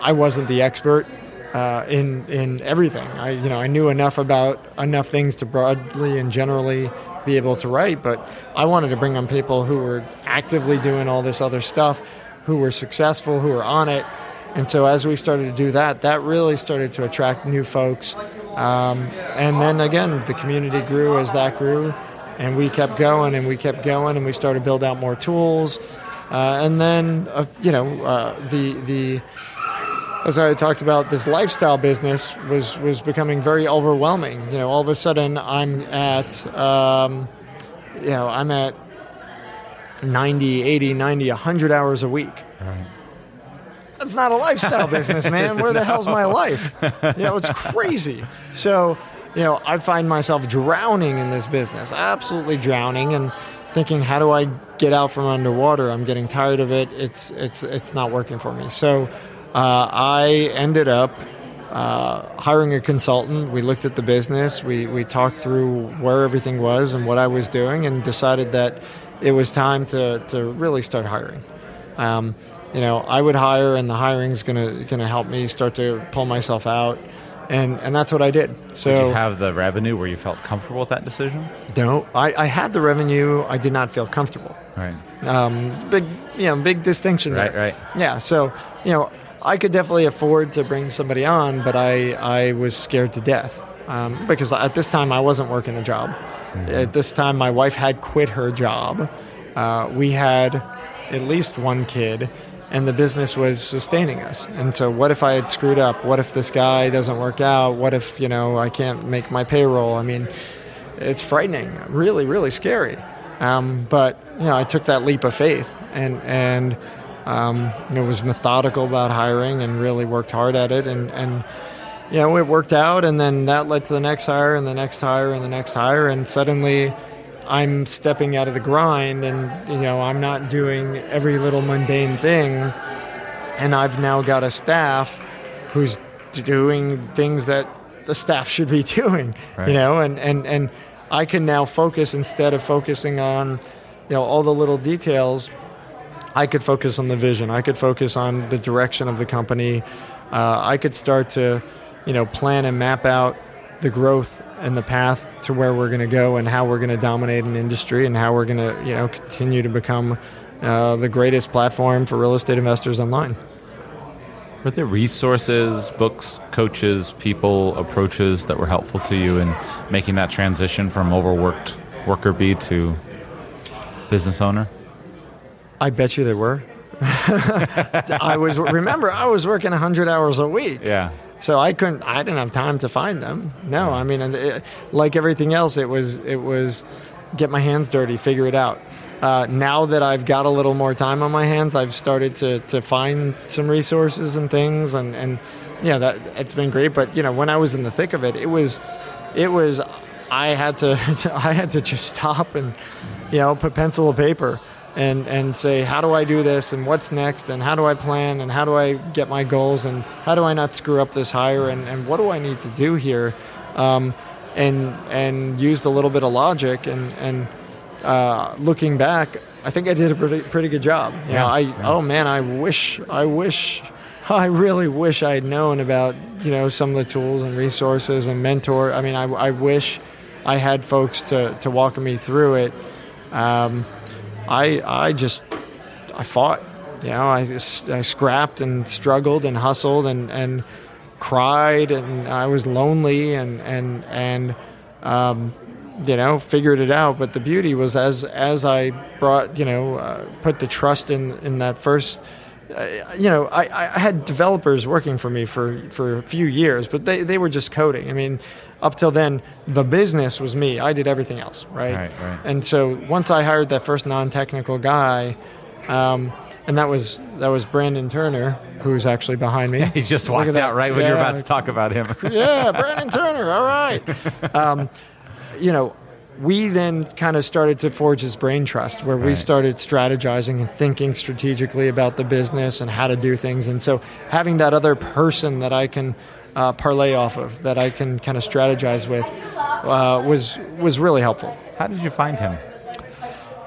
S2: I wasn't the expert uh, in in everything. I you know I knew enough about enough things to broadly and generally be able to write, but I wanted to bring on people who were actively doing all this other stuff, who were successful, who were on it. And so as we started to do that, that really started to attract new folks. Um, and then again, the community grew as that grew, and we kept going and we kept going, and we started to build out more tools. Uh, and then, uh, you know, uh, the the as I talked about, this lifestyle business was was becoming very overwhelming. You know, all of a sudden I'm at, um, you know, I'm at 90, 80, 90, 100 hours a week.
S3: Right.
S2: That's not a lifestyle business, man. Where the hell's my life? You know, it's crazy. So, you know, I find myself drowning in this business, absolutely drowning, and thinking, how do I get out from underwater? I'm getting tired of it. It's it's it's not working for me. So uh, I ended up uh, hiring a consultant. We looked at the business. We, we talked through where everything was and what I was doing, and decided that it was time to, to really start hiring. Um, you know, I would hire, and the hiring's gonna gonna help me start to pull myself out, and and that's what I did. So
S3: Did you have the revenue where you felt comfortable with that decision?
S2: no, I, I had the revenue. I did not feel comfortable.
S3: Right.
S2: Um, big, you know, big distinction.
S3: Right,
S2: there.
S3: right.
S2: Yeah. So, you know, I could definitely afford to bring somebody on, but I, I was scared to death um, because at this time I wasn't working a job. At this time, my wife had quit her job. Uh, we had at least one kid, and the business was sustaining us. And so, what if I had screwed up? What if this guy doesn't work out? What if you know I can't make my payroll? I mean, it's frightening, really, really scary. Um, but you know, I took that leap of faith and and um, you know, was methodical about hiring and really worked hard at it. And and you know, it worked out. And then that led to the next hire and the next hire and the next hire. And suddenly, I'm stepping out of the grind, and you know, I'm not doing every little mundane thing. And I've now got a staff who's doing things that the staff should be doing.
S3: Right.
S2: You know, and and and I can now focus instead of focusing on, you know, all the little details. I could focus on the vision. I could focus on the direction of the company. Uh, I could start to, you know, plan and map out the growth and the path to where we're going to go and how we're going to dominate an industry and how we're going to, you know, continue to become uh, the greatest platform for real estate investors online.
S3: Were there resources, books, coaches, people, approaches that were helpful to you in making that transition from overworked worker bee to business owner?
S2: I bet you there were. I was remember I was working 100 hours a week.
S3: Yeah.
S2: So I couldn't. I didn't have time to find them. No, I mean, and it, like everything else, it was it was get my hands dirty, figure it out. Uh, now that I've got a little more time on my hands, I've started to to find some resources and things, and and yeah, that it's been great. But you know, when I was in the thick of it, it was it was I had to I had to just stop and you know put pencil to paper and and say how do I do this and what's next and how do I plan and how do I get my goals and how do I not screw up this hire and, and what do I need to do here? Um, and and used a little bit of logic and and uh, looking back I think I did a pretty pretty good job. You know,
S3: Yeah,
S2: I
S3: yeah.
S2: oh man I wish I wish I really wish I had known about you know some of the tools and resources and mentor I mean I, I wish I had folks to, to walk me through it. Um, I I just I fought. You know, I I scrapped and struggled and hustled and and cried and I was lonely and and and um, you know figured it out. But the beauty was as as I brought you know uh, put the trust in in that first. Uh, you know, I, I had developers working for me for, for a few years, but they, they were just coding. I mean, up till then, the business was me. I did everything else, right?
S3: Right, right.
S2: And so once I hired that first non-technical guy, um, and that was that was Brandon Turner, who's actually behind me.
S3: He just walked out right when
S2: you're
S3: about to talk about him.
S2: yeah, Brandon Turner. All right. Um, you know, we then kind of started to forge this brain trust where we started strategizing and thinking strategically about the business and how to do things. And so having that other person that I can uh, parlay off of, that I can kind of strategize with, uh, was was really helpful.
S3: How did you find him?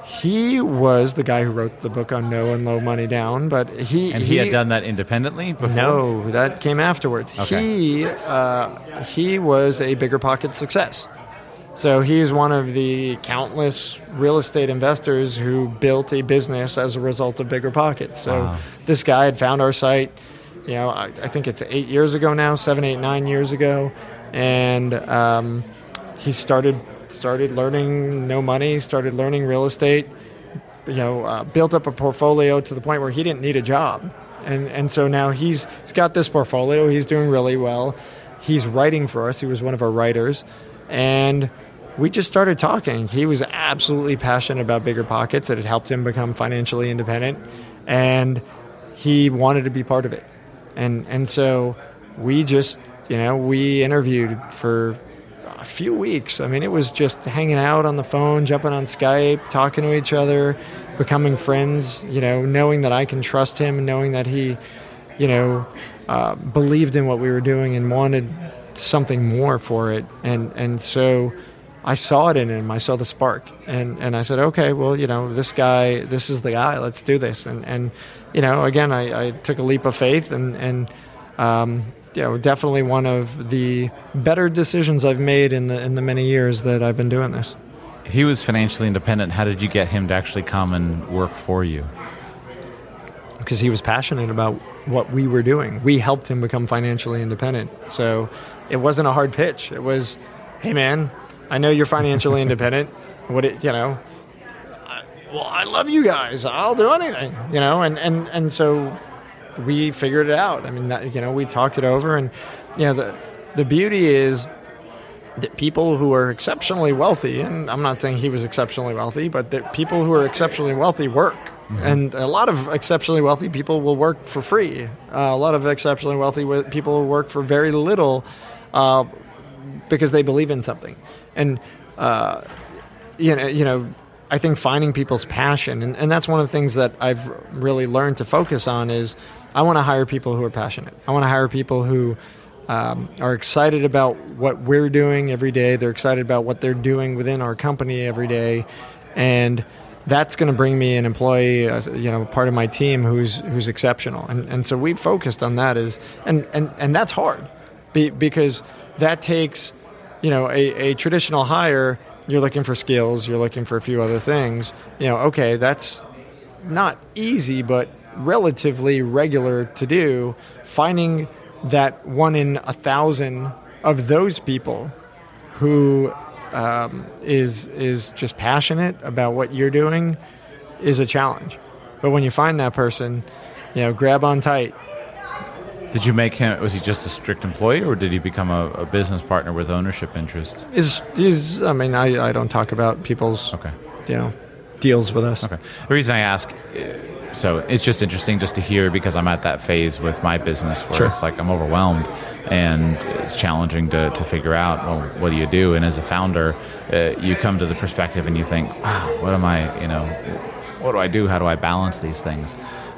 S2: He was the guy who wrote the book on No and Low Money Down, but he
S3: And he, had done that independently before.
S2: no, that came afterwards.
S3: Okay.
S2: He uh, he was a bigger pocket success. So he's one of the countless real estate investors who built a business as a result of bigger pockets. So
S3: Wow.
S2: this guy had found our site. You know, I, I think it's eight years ago now, seven, eight, nine years ago, and um, he started started learning no money, started learning real estate you know, uh, built up a portfolio to the point where he didn't need a job. And, and so now he's, he's got this portfolio. He's doing really well. He's writing for us. He was one of our writers. And we just started talking. He was absolutely passionate about Bigger Pockets. It had helped him become financially independent. And he wanted to be part of it. And, and so we just, you know, we interviewed for a few weeks. I mean, it was just hanging out on the phone, jumping on Skype, talking to each other, becoming friends. You know, knowing that I can trust him, knowing that he, you know, uh, believed in what we were doing and wanted something more for it. And and so I saw it in him. I saw the spark, and and I said, okay, well, you know, this guy, this is the guy. Let's do this. And and you know, again, I, I took a leap of faith, and and um, you know, definitely one of the better decisions I've made in the in the many years that I've been doing this.
S3: He was financially independent. How did you get him to actually come and work for you?
S2: because he was passionate about what we were doing. We helped him become financially independent. So it wasn't a hard pitch. It was, hey man, I know you're financially independent. What it, you know, I, well, I love you guys. I'll do anything, you know, and, and, and so we figured it out. I mean, that, you know, we talked it over and, you know, the, the beauty is that people who are exceptionally wealthy, and I'm not saying he was exceptionally wealthy, but that people who are exceptionally wealthy work. And a lot of exceptionally wealthy people will work for free. Uh, a lot of exceptionally wealthy wi- people will work for very little uh, because they believe in something. And, uh, you know, you know, I think finding people's passion, and, and that's one of the things that I've really learned to focus on is I want to hire people who are passionate. I want to hire people who um, are excited about what we're doing every day. They're excited about what they're doing within our company every day, and that's going to bring me an employee, uh, you know, a part of my team who's who's exceptional. And and so we've focused on that is, and and and that's hard, be, because that takes, you know, a, a traditional hire. You're looking for skills. You're looking for a few other things. You know, okay, that's not easy, but relatively regular to do. Finding that one in a thousand of those people who um, is is just passionate about what you're doing is a challenge. But when you find that person, you know, grab on tight.
S3: Did you make him? Was he just a strict employee, or did he become a, a business partner with ownership interest?
S2: Is is I mean, I, I don't talk about people's
S3: Okay.
S2: you know deals with us.
S3: Okay. The reason I ask, uh, so it's just interesting just to hear because I'm at that phase with my business where
S2: Sure.
S3: it's like I'm overwhelmed and it's challenging to, to figure out, well, what do you do? And as a founder, uh, you come to the perspective and you think, wow, what am I, you know, what do I do? How do I balance these things?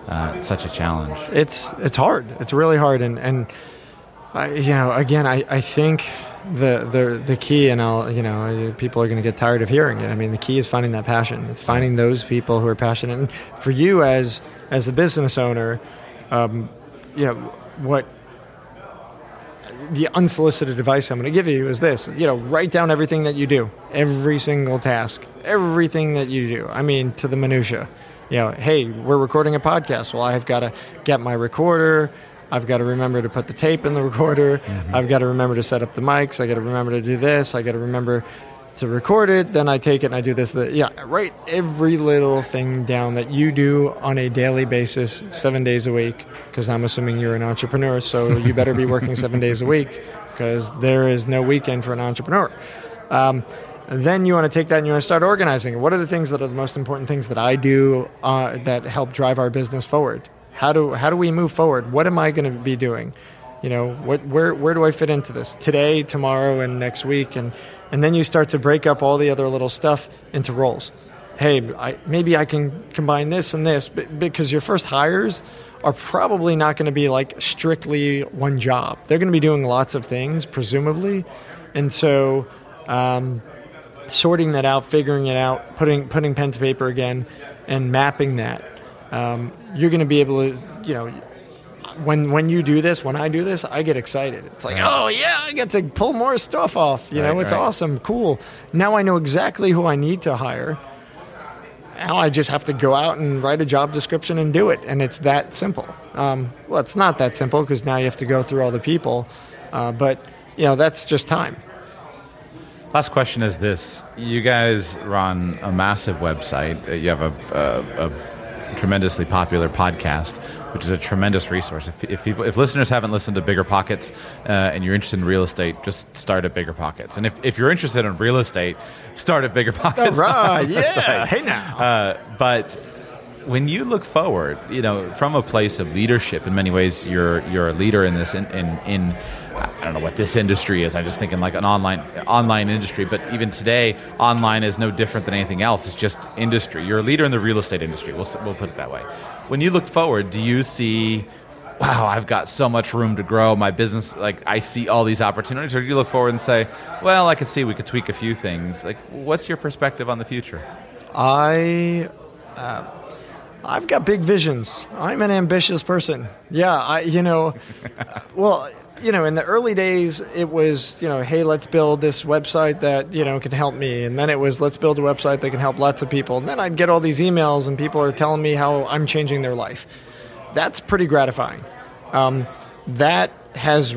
S3: Uh, it's such a challenge.
S2: it's it's hard. It's really hard, and and I, you know, again, I, I think the the the key, and I'll you know, people are going to get tired of hearing it. I mean, the key is finding that passion. It's finding those people who are passionate. And for you as as the business owner, um, you know, what the unsolicited advice I'm going to give you is this: you know, write down everything that you do, every single task, everything that you do. I mean, to the minutia. You know, hey, we're recording a podcast. Well, I've got to get my recorder. I've got to remember to put the tape in the recorder. I've got to remember to set up the mics. I got to remember to do this. I got to remember to record it. Then I take it and I do this. The, yeah, write every little thing down that you do on a daily basis, seven days a week. Because I'm assuming you're an entrepreneur, so you better be working seven days a week because there is no weekend for an entrepreneur. Um, and then you want to take that and you want to start organizing. What are the things that are the most important things that I do uh, that help drive our business forward? How do how do we move forward? What am I going to be doing? You know, what, where where do I fit into this today, tomorrow, and next week? And and then you start to break up all the other little stuff into roles. Hey, I, maybe I can combine this and this, because your first hires are probably not going to be like strictly one job. They're going to be doing lots of things, presumably, and so. Um, sorting that out, figuring it out, putting putting pen to paper again, and mapping that. Um, you're going to be able to, you know, when when you do this, when I do this, I get excited. It's like,
S1: Right.
S2: oh yeah, I get to pull more stuff off. You know, it's
S1: right.
S2: awesome, cool. Now I know exactly who I need to hire. Now I just have to go out and write a job description and do it, and it's that simple. Um, well, it's not that simple because now you have to go through all the people, uh, but you know that's just time.
S1: Last question is this: You guys run a massive website. Uh, You have a, a, a tremendously popular podcast, which is a tremendous resource. If, if people, if listeners haven't listened to Bigger Pockets uh, and you're interested in real estate, just start at Bigger Pockets. And if, if you're interested in real estate, start at Bigger Pockets.
S2: All right, yeah. Hey now.
S1: Uh, but when you look forward, you know, from a place of leadership, in many ways, you're you're a leader in this in in. in I don't know what this industry is. I'm just thinking like an online online industry, but even today, online is no different than anything else. It's just industry. You're a leader in the real estate industry. We'll we'll put it that way. When you look forward, do you see, wow, I've got so much room to grow my business? Like I see all these opportunities, or do you look forward and say, well, I could see we could tweak a few things. Like, what's your perspective on the future?
S2: I, uh, I've got big visions. I'm an ambitious person. Yeah, I, you know, well, you know, in the early days, it was, you know, hey, let's build this website that you know can help me, and then it was let's build a website that can help lots of people, and then I'd get all these emails, and people are telling me how I'm changing their life. That's pretty gratifying. Um, that has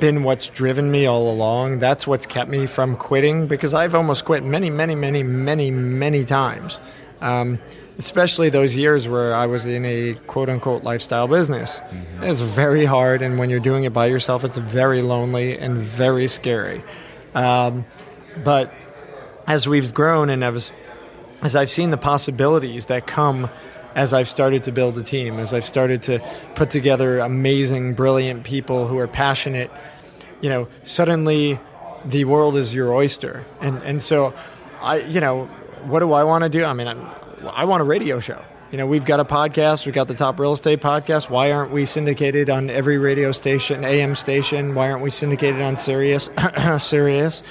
S2: been what's driven me all along. That's what's kept me from quitting because I've almost quit many, many, many, many, many times. Um, especially those years where I was in a quote unquote lifestyle business. It's very hard, and when you're doing it by yourself, it's very lonely and very scary. Um, but as we've grown and as, as I've seen the possibilities that come as I've started to build a team, as I've started to put together amazing, brilliant people who are passionate, you know, suddenly the world is your oyster. And, and so I, you know, what do I want to do? I mean, I'm, I want a radio show. You know, we've got a podcast. We've got the top real estate podcast. Why aren't we syndicated on every radio station, AM station? Why aren't we syndicated on Sirius? Sirius.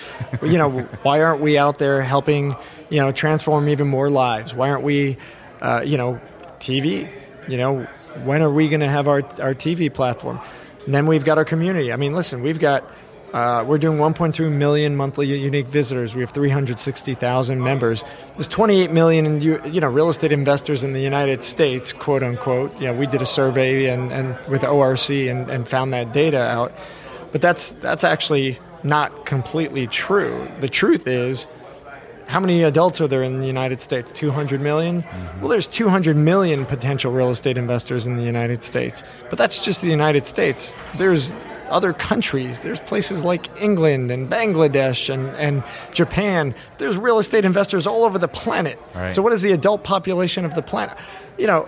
S2: You know, why aren't we out there helping, you know, transform even more lives? Why aren't we, uh, you know, TV? You know, when are we going to have our, our TV platform? And then we've got our community. I mean, listen, we've got uh, we're doing 1.3 million monthly unique visitors. We have 360,000 members. There's 28 million, in, you, you know, real estate investors in the United States, quote unquote. You know, we did a survey and, and with ORC and, and found that data out. But that's that's actually not completely true. The truth is, how many adults are there in the United States? 200 million? Well, there's 200 million potential real estate investors in the United States. But that's just the United States. There's other countries. There's places like England and Bangladesh and, and Japan. There's real estate investors all over the planet.
S1: Right.
S2: So, what is the adult population of the planet? You know,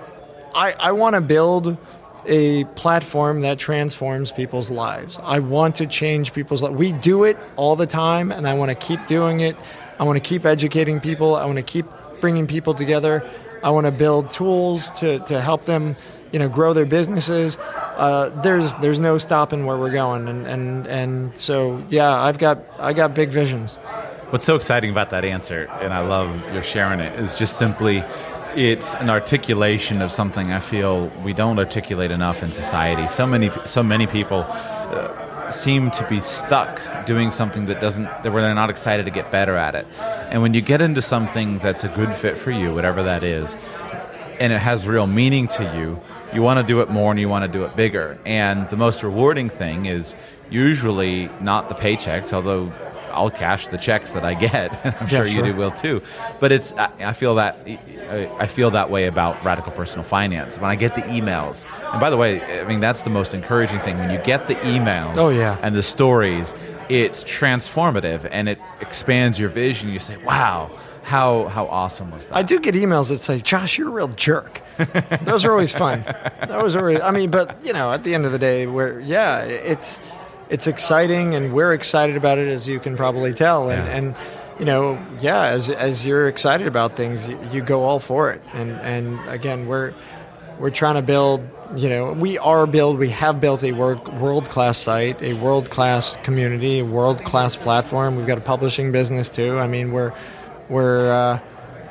S2: I, I want to build a platform that transforms people's lives. I want to change people's lives. We do it all the time, and I want to keep doing it. I want to keep educating people. I want to keep bringing people together. I want to build tools to, to help them, you know, grow their businesses. Uh, there's there's no stopping where we're going, and, and and so yeah, I've got I got big visions.
S1: What's so exciting about that answer, and I love you're sharing it, is just simply it's an articulation of something I feel we don't articulate enough in society. So many, so many people uh, seem to be stuck doing something that doesn't, that where they're not excited to get better at it. And when you get into something that's a good fit for you, whatever that is, and it has real meaning to you, you want to do it more and you want to do it bigger. And the most rewarding thing is usually not the paychecks, although I'll cash the checks that I get. I'm
S2: Yeah,
S1: sure, you
S2: sure.
S1: do will too. But it's I, I feel that I feel that way about radical personal finance when I get the emails. And by the way, I mean that's the most encouraging thing when you get the emails.
S2: Oh, yeah.
S1: and the stories. It's transformative and it expands your vision. You say, "Wow."
S3: How how awesome was that?
S2: I do get emails that say, "Josh, you're a real jerk." Those are always fun. That was always. I mean, but you know, at the end of the day, we're yeah, it's it's exciting, and we're excited about it, as you can probably tell, and
S3: Yeah.
S2: and you know, yeah, as as you're excited about things, you, you go all for it, and and again, we're we're trying to build. You know, we are build. We have built a world world class site, a world class community, a world class platform. We've got a publishing business too. I mean, we're we're uh,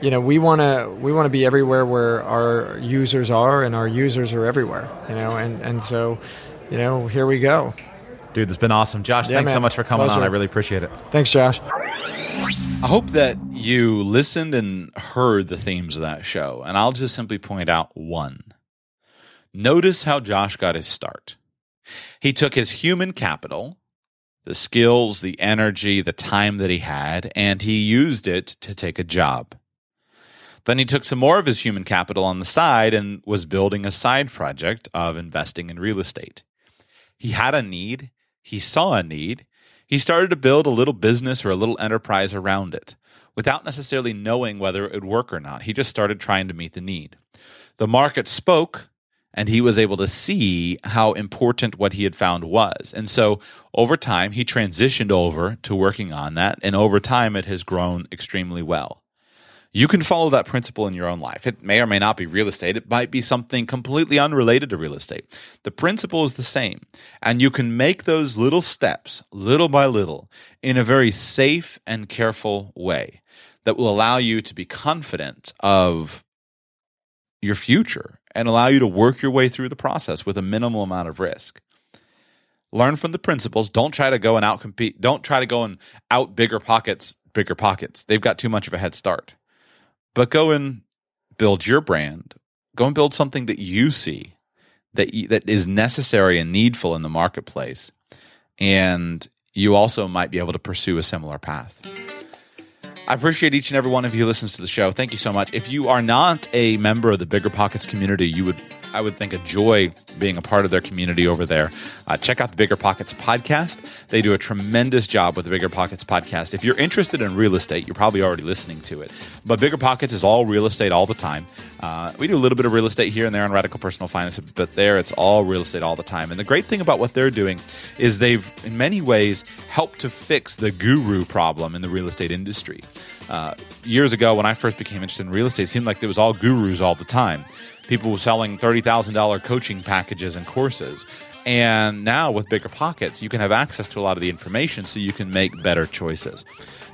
S2: you know we want to we want to be everywhere where our users are, and our users are everywhere. You know, and and so you know here we go.
S3: Dude, it's been awesome. Josh,
S2: Yeah,
S3: thanks so much for coming on. I really appreciate it.
S2: Thanks, Josh.
S1: I hope that you listened and heard the themes of that show, and I'll just simply point out one. Notice how Josh got his start. He took his human capital, the skills, the energy, the time that he had, and he used it to take a job. Then he took some more of his human capital on the side and was building a side project of investing in real estate. He had a need, he saw a need, he started to build a little business or a little enterprise around it without necessarily knowing whether it would work or not. He just started trying to meet the need. The market spoke, and he was able to see how important what he had found was. And so over time, he transitioned over to working on that. And over time, it has grown extremely well. You can follow that principle in your own life. It may or may not be real estate. It might be something completely unrelated to real estate. The principle is the same. And you can make those little steps, little by little, in a very safe and careful way that will allow you to be confident of your future and allow you to work your way through the process with a minimal amount of risk. Learn from the principles. Don't try to go and outcompete. Don't try to go and out bigger pockets, bigger pockets. They've got too much of a head start. But go and build your brand. Go and build something that you see that you, that is necessary and needful in the marketplace, and you also might be able to pursue a similar path. I appreciate each and every one of you who listens to the show. Thank you so much. If you are not a member of the Bigger Pockets community, you would I would think a joy being a part of their community over there. Uh, check out the Bigger Pockets podcast. They do a tremendous job with the Bigger Pockets podcast. If you're interested in real estate, you're probably already listening to it. But Bigger Pockets is all real estate all the time. Uh, we do a little bit of real estate here and there on Radical Personal Finance, but there it's all real estate all the time. And the great thing about what they're doing is they've, in many ways, helped to fix the guru problem in the real estate industry. Uh, years ago, when I first became interested in real estate, it seemed like there was all gurus all the time. People selling $30,000 coaching packages and courses. And now with Bigger Pockets, you can have access to a lot of the information so you can make better choices.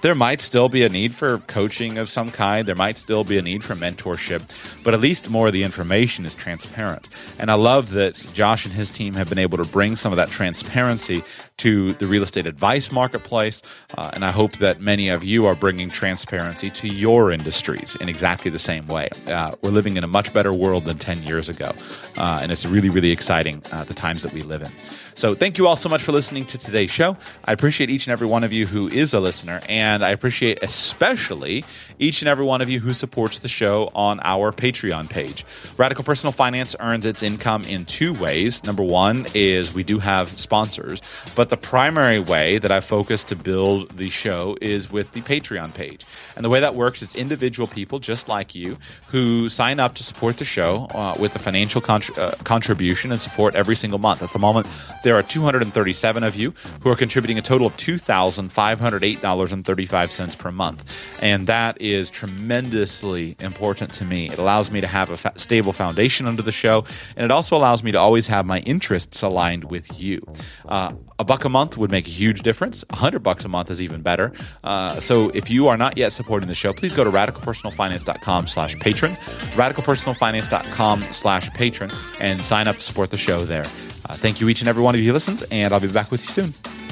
S1: There might still be a need for coaching of some kind. There might still be a need for mentorship, but at least more of the information is transparent. And I love that Josh and his team have been able to bring some of that transparency to the real estate advice marketplace. Uh, and I hope that many of you are bringing transparency to your industries in exactly the same way. Uh, we're living in a much better world than 10 years ago. Uh, and it's really, really exciting uh, the times that we live in. So thank you all so much for listening to today's show. I appreciate each and every one of you who is a listener, and I appreciate especially each and every one of you who supports the show on our Patreon page. Radical Personal Finance earns its income in two ways. Number one is we do have sponsors, but the primary way that I focus to build the show is with the Patreon page. And the way that works is individual people just like you who sign up to support the show uh, with a financial uh, contribution and support every single month. At the moment, there are 237 of you who are contributing a total of $2,508.35 per month. And that is tremendously important to me. It allows me to have a fa- stable foundation under the show, and it also allows me to always have my interests aligned with you. Uh, a buck a month would make a huge difference. A hundred bucks a month is even better. Uh, so if you are not yet supporting the show, please go to radicalpersonalfinance.com slash patron, radicalpersonalfinance.com slash patron, and sign up to support the show there. Uh, thank you each and every one of you who listened, and I'll be back with you soon.